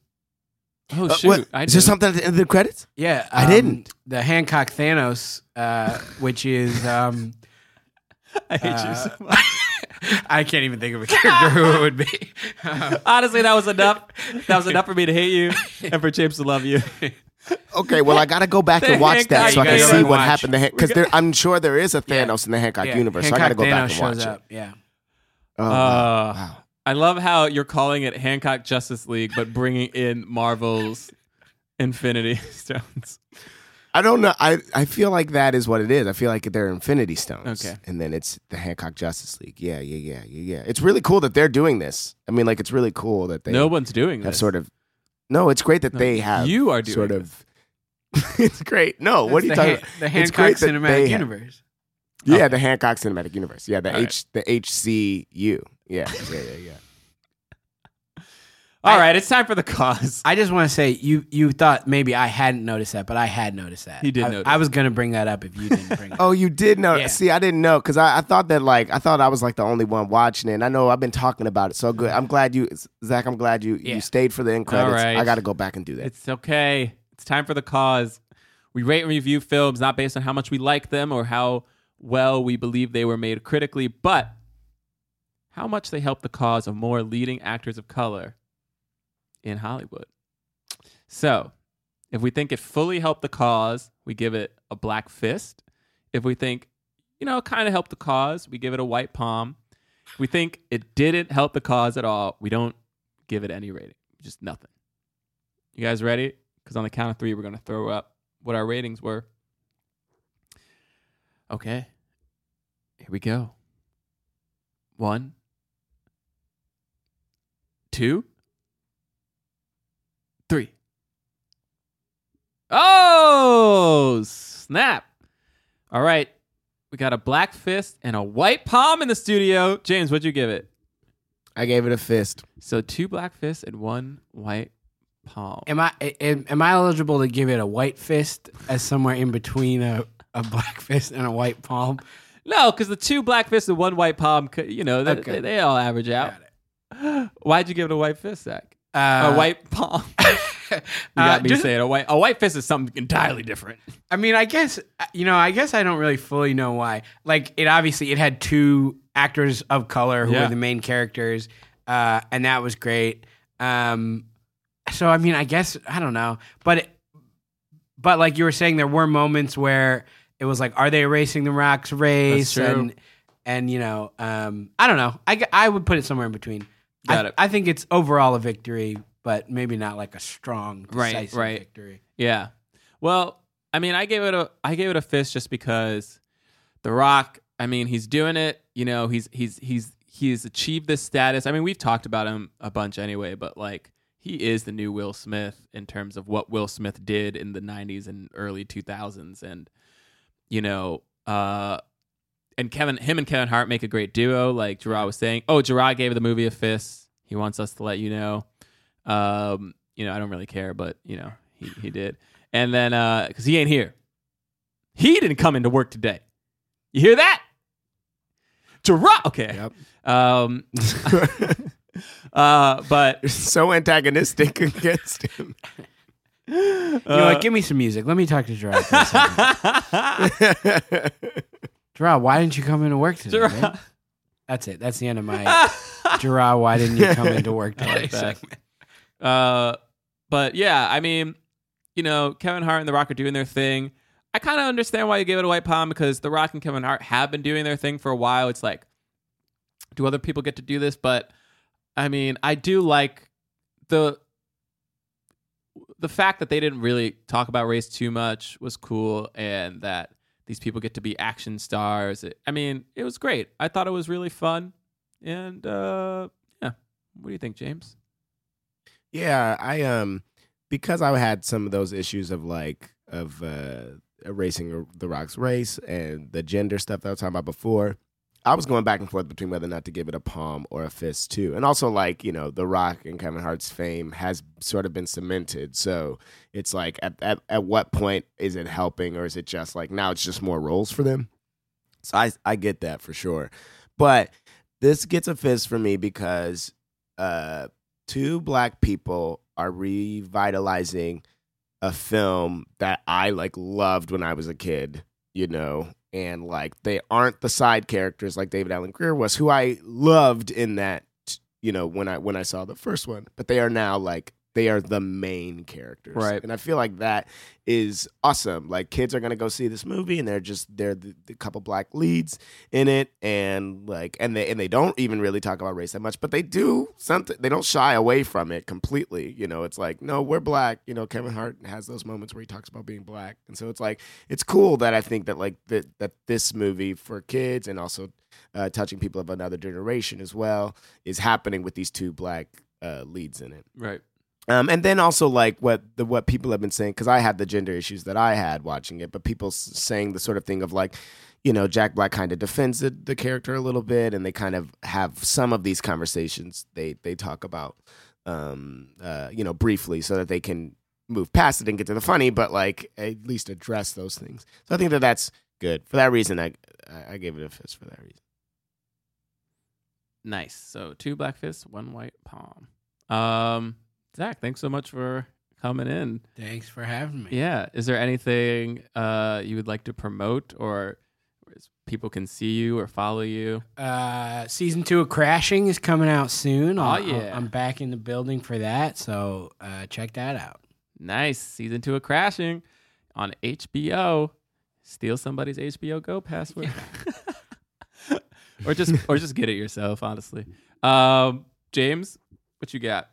Oh Uh, shoot! what- I is there did. something at the end of the credits? Yeah, I um, didn't. The Hancock Thanos, uh, which is um, [laughs] I hate you uh, so much. [laughs] I can't even think of a character who it would be. [laughs] Honestly, that was enough. That was enough for me to hate you and for James to love you. Okay, well I got to go back and watch that so I can gotta see go what watch. happened because I'm sure there is a Thanos in the Hancock Yeah, universe. Hancock so I got to go Thanos back and shows watch up. it. Yeah. Oh, Uh, wow. I love how you're calling it Hancock Justice League, but bringing in Marvel's Infinity [laughs] Stones. I don't know. I, I feel like that is what it is. I feel like they're Infinity Stones. Okay. And then it's the Hancock Justice League. Yeah, yeah, yeah, yeah, yeah. It's really cool that they're doing this. I mean, like, it's really cool that they no one's doing have this. sort of. No, it's great that No, they have. you are doing sort of. [laughs] it's great. No, what are you talking the, about? Han- the It's Hancock great Cinematic they have- Universe. Yeah, the Hancock Cinematic Universe. Yeah, the All right. H the HCU. Yeah, yeah, yeah, yeah. [laughs] All right, it's time for the cause. I just want to say you you thought maybe I hadn't noticed that, but I had noticed that. He did I, notice I was gonna bring that up if you didn't bring [laughs] it. Oh, you did know. Yeah. See, I didn't know because I, I thought that like I thought I was like the only one watching it. And I know I've been talking about it so good. I'm glad you, Zach. I'm glad you Yeah. you stayed for the end credits. right. I got to go back and do that. It's okay. It's time for the cause. We rate and review films not based on how much we like them or how well we believe they were made critically, but how much they help the cause of more leading actors of color in Hollywood. So, if we think it fully helped the cause, we give it a black fist. If we think, you know, kind of helped the cause, we give it a white palm. If we think it didn't help the cause at all, we don't give it any rating. Just nothing. You guys ready? Because on the count of three, we're going to throw up what our ratings were. Okay. Here we go. One, two, three. Oh, snap. All right. We got a black fist and a white palm in the studio. James, what'd you give it? I gave it a fist. So two black fists and one white palm. Am I am, am I eligible to give it a white fist as somewhere in between a, a black [laughs] fist and a white palm? No, because the two black fists and one white palm, could- you know, they, Okay. they, they all average out. Why'd you give it a white fist, Zach? Uh, a white palm. [laughs] you uh, got me just- saying a white. A white fist is something entirely different. I mean, I guess you know. I guess I don't really fully know why. Like, it obviously it had two actors of color who Yeah. were the main characters, uh, and that was great. Um, so I mean, I guess I don't know, but it, but like you were saying, there were moments where it was like, are they erasing the Rock's race? And and you know, um, I don't know. I I would put it somewhere in between. Got I, it. I think it's overall a victory, but maybe not like a strong, Right, decisive right. victory. Yeah. Well, I mean, I gave it a I gave it a fist just because The Rock. I mean, he's doing it. You know, he's he's he's he's achieved this status. I mean, we've talked about him a bunch anyway, but like he is the new Will Smith in terms of what Will Smith did in the '90s and early 2000s, and you know, uh, and Kevin, him and Kevin Hart make a great duo. Like Gerard was saying, oh, Gerard gave the movie a fist. He wants us to let you know. Um, you know, I don't really care, but you know, he he did. And then because he ain't here, he didn't come into work today. You hear that? Gerard. Okay. Yep. Um. [laughs] uh, but so antagonistic against him. You know what? Give me some music. Let me talk to Gerard. [laughs] Gerard, why didn't you come into work today? Gerard- man? That's it. That's the end of my [laughs] Gerard. Why didn't you come into work today? like that. segment. Uh, but yeah, I mean, you know, Kevin Hart and The Rock are doing their thing. I kind of understand why you gave it a white palm because The Rock and Kevin Hart have been doing their thing for a while. It's like, do other people get to do this? But I mean, I do like the the fact that they didn't really talk about race too much was cool, and that these people get to be action stars. I mean, it was great. I thought it was really fun, and uh, yeah. What do you think, James? Yeah, I um because I had some of those issues of like of uh erasing the Rock's race and the gender stuff that I was talking about before. I was going back and forth between whether or not to give it a palm or a fist too. And also like, you know, The Rock and Kevin Hart's fame has sort of been cemented. So it's like at at, at what point is it helping or is it just like now it's just more roles for them? So I I get that for sure. But this gets a fist for me because uh two black people are revitalizing a film that I like loved when I was a kid, you know, and like they aren't the side characters like David Alan Grier was, who I loved in that, you know, when I when I saw the first one, but they are now like they are the main characters, Right. And I feel like that is awesome. Like kids are gonna go see this movie, and they're just they're the, the couple black leads in it, and like and they and they don't even really talk about race that much, but they do something. They don't shy away from it completely. You know, it's like no, we're black. You know, Kevin Hart has those moments where he talks about being black, and so it's like it's cool that I think that like that that this movie for kids and also uh, touching people of another generation as well is happening with these two black uh, leads in it. Right. Um, and then also like what the what people have been saying because I had the gender issues that I had watching it, but people saying the sort of thing of like, you know, Jack Black kind of defends the, the character a little bit, and they kind of have some of these conversations. They they talk about um, uh, you know, briefly, so that they can move past it and get to the funny, but like at least address those things. So I think that that's good. For that reason, I I I gave it a fist for that reason. Nice. So two black fists, one white palm. Um, Zach, thanks so much for coming in. Thanks for having me. Yeah. Is there anything uh you would like to promote or is- people can see you or follow you? Uh, season two of Crashing is coming out soon. Oh, I'll- yeah. I'm back in the building for that, so uh, check that out. Nice. Season two of Crashing on HBO. Steal somebody's HBO Go password. [laughs] or just or just get it yourself, honestly. Um, James, what you got?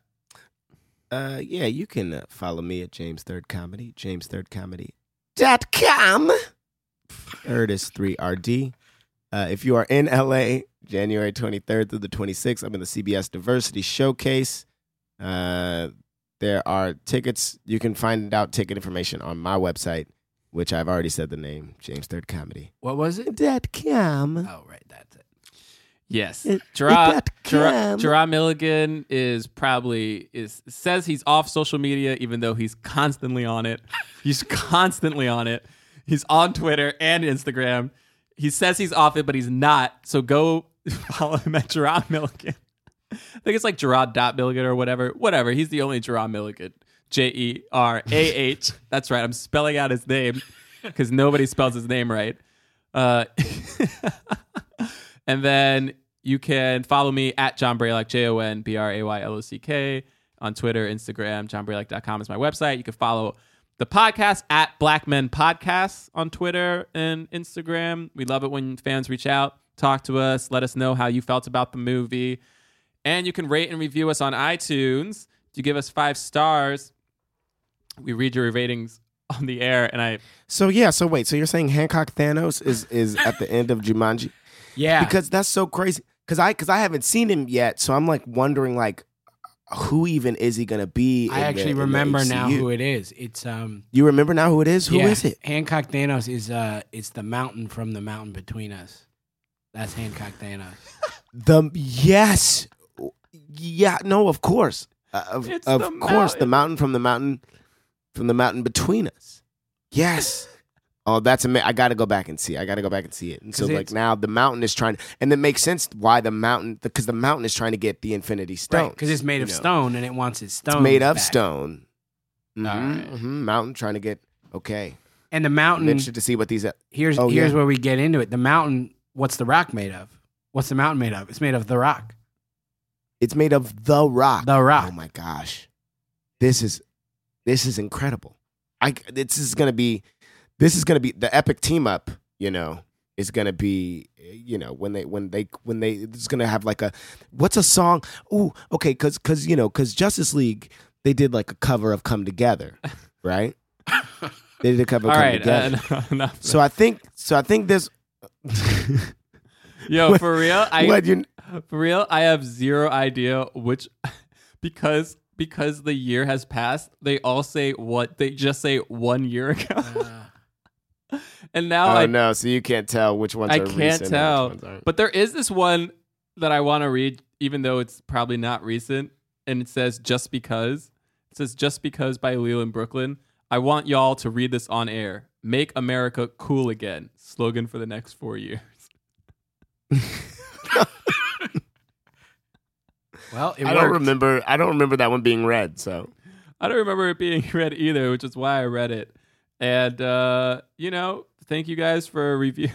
Uh, yeah, you can uh, follow me at James Third Comedy, James Third Comedy dot com. Third is three RD. Uh, if you are in LA, January 23rd through the 26th, I'm in the CBS Diversity Showcase. Uh, there are tickets. You can find out ticket information on my website, which I've already said the name, James Third Comedy. What was it? Dot com. Oh, right, that's it. Yes. It- Gerard, Gerard. Gerard Milligan is probably is says he's off social media even though he's constantly on it. [laughs] He's constantly on it. He's on Twitter and Instagram. He says he's off it, but he's not. So go [laughs] follow him at Gerard Milligan. [laughs] I think it's like Gerard dot Milligan or whatever. Whatever. He's the only Gerard Milligan. J E R A H. That's right. I'm spelling out his name because nobody spells his name right. Uh, and then you can follow me at Jon Braylock, J O N B R A Y L O C K, on Twitter, Instagram. JonBraylock.com is my website. You can follow the podcast at Black Men Podcasts on Twitter and Instagram. We love it when fans reach out, talk to us, let us know how you felt about the movie. And you can rate and review us on iTunes. Do you give us five stars. We read your ratings on the air, and I So yeah, so wait, so you're saying Hancock Thanos is is [laughs] at the end of Jumanji? Yeah. because that's so crazy. Because I because I haven't seen him yet, so I'm like wondering like who even is he gonna be? I in actually the, in the remember now who it is. It's um You remember now who it is? Who is yeah, it? Hancock Thanos is uh it's the mountain from the mountain between us. That's Hancock Thanos. [laughs] The yes, yeah, no, of course, uh, of It's of the course, the mountain. mountain from the mountain from the mountain between us. Yes. Oh, that's amazing! I got to go back and see. I got to go back and see it. And so, like now, the mountain is trying, and it makes sense why the mountain, because the mountain is trying to get the Infinity Stone Because it's made of stone and it wants its stone. It's made of back. stone. Mhm, Alright. mhm. Mountain trying to get okay. And the I'm mountain interested to see what these. here's Oh, here's yeah. where we get into it. The mountain, what's the rock made of? What's the mountain made of? It's made of the rock. It's made of the rock. The rock. Oh my gosh, this is this is incredible. I this is gonna be this is gonna be the epic team up. You know, is gonna be you know when they when they when they it's gonna have like a what's a song? Ooh, okay, because because you know because Justice League they did like a cover of Come Together, [laughs] right? they did a cover of all Come right. Together. Uh, [laughs] enough. so I think so I think this. Yo, [laughs] for real, I what you For real, I have zero idea which because because the year has passed, they all say what they just say one year ago. [laughs] and now Oh I know, So you can't tell which ones I are can't recent and which tell. ones aren't. But there is this one that I want to read, even though it's probably not recent. And it says just because. It says just because by Leland Brooklyn. I want y'all to read this on air. Make America cool again. Slogan for the next four years. [laughs] Well, it I don't remember. I don't remember that one being read. So I don't remember it being [laughs] read either, which is why I read it. And uh, you know, thank you guys for [laughs] reviewing.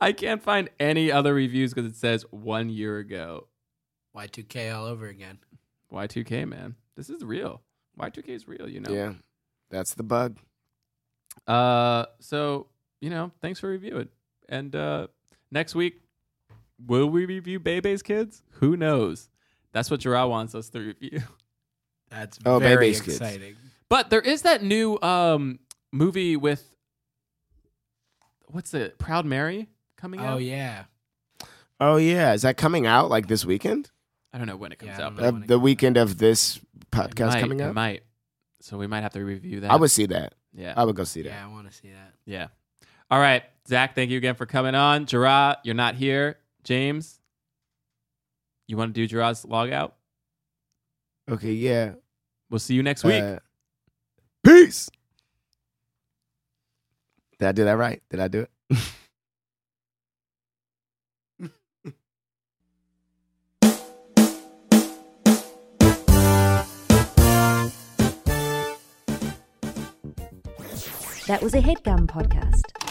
I can't find any other reviews because it says one year ago. Y2K all over again. Y2K, man, this is real. Y2K is real, you know. yeah, that's the bug. Uh, so you know, thanks for reviewing. And uh, next week, will we review Bebe's Kids? Who knows? That's what Gerard wants us to review. That's Oh, very Baby's Kids. Exciting. But there is that new um movie with what's it? Proud Mary coming out. Oh yeah. Oh yeah, is that coming out like this weekend? I don't know when it comes Yeah, I out, don't but Uh, when it the comes weekend of this it podcast might, coming it out. might. So we might have to review that. I would see that. yeah, I would go see that. Yeah, I want to see that. yeah. All right, Zach. Thank you again for coming on. Gerard, you're not here. James, you want to do Gerard's log out? Okay, yeah. We'll see you next week. Uh, peace. Did I do that right? Did I do it? [laughs] That was a headgum podcast.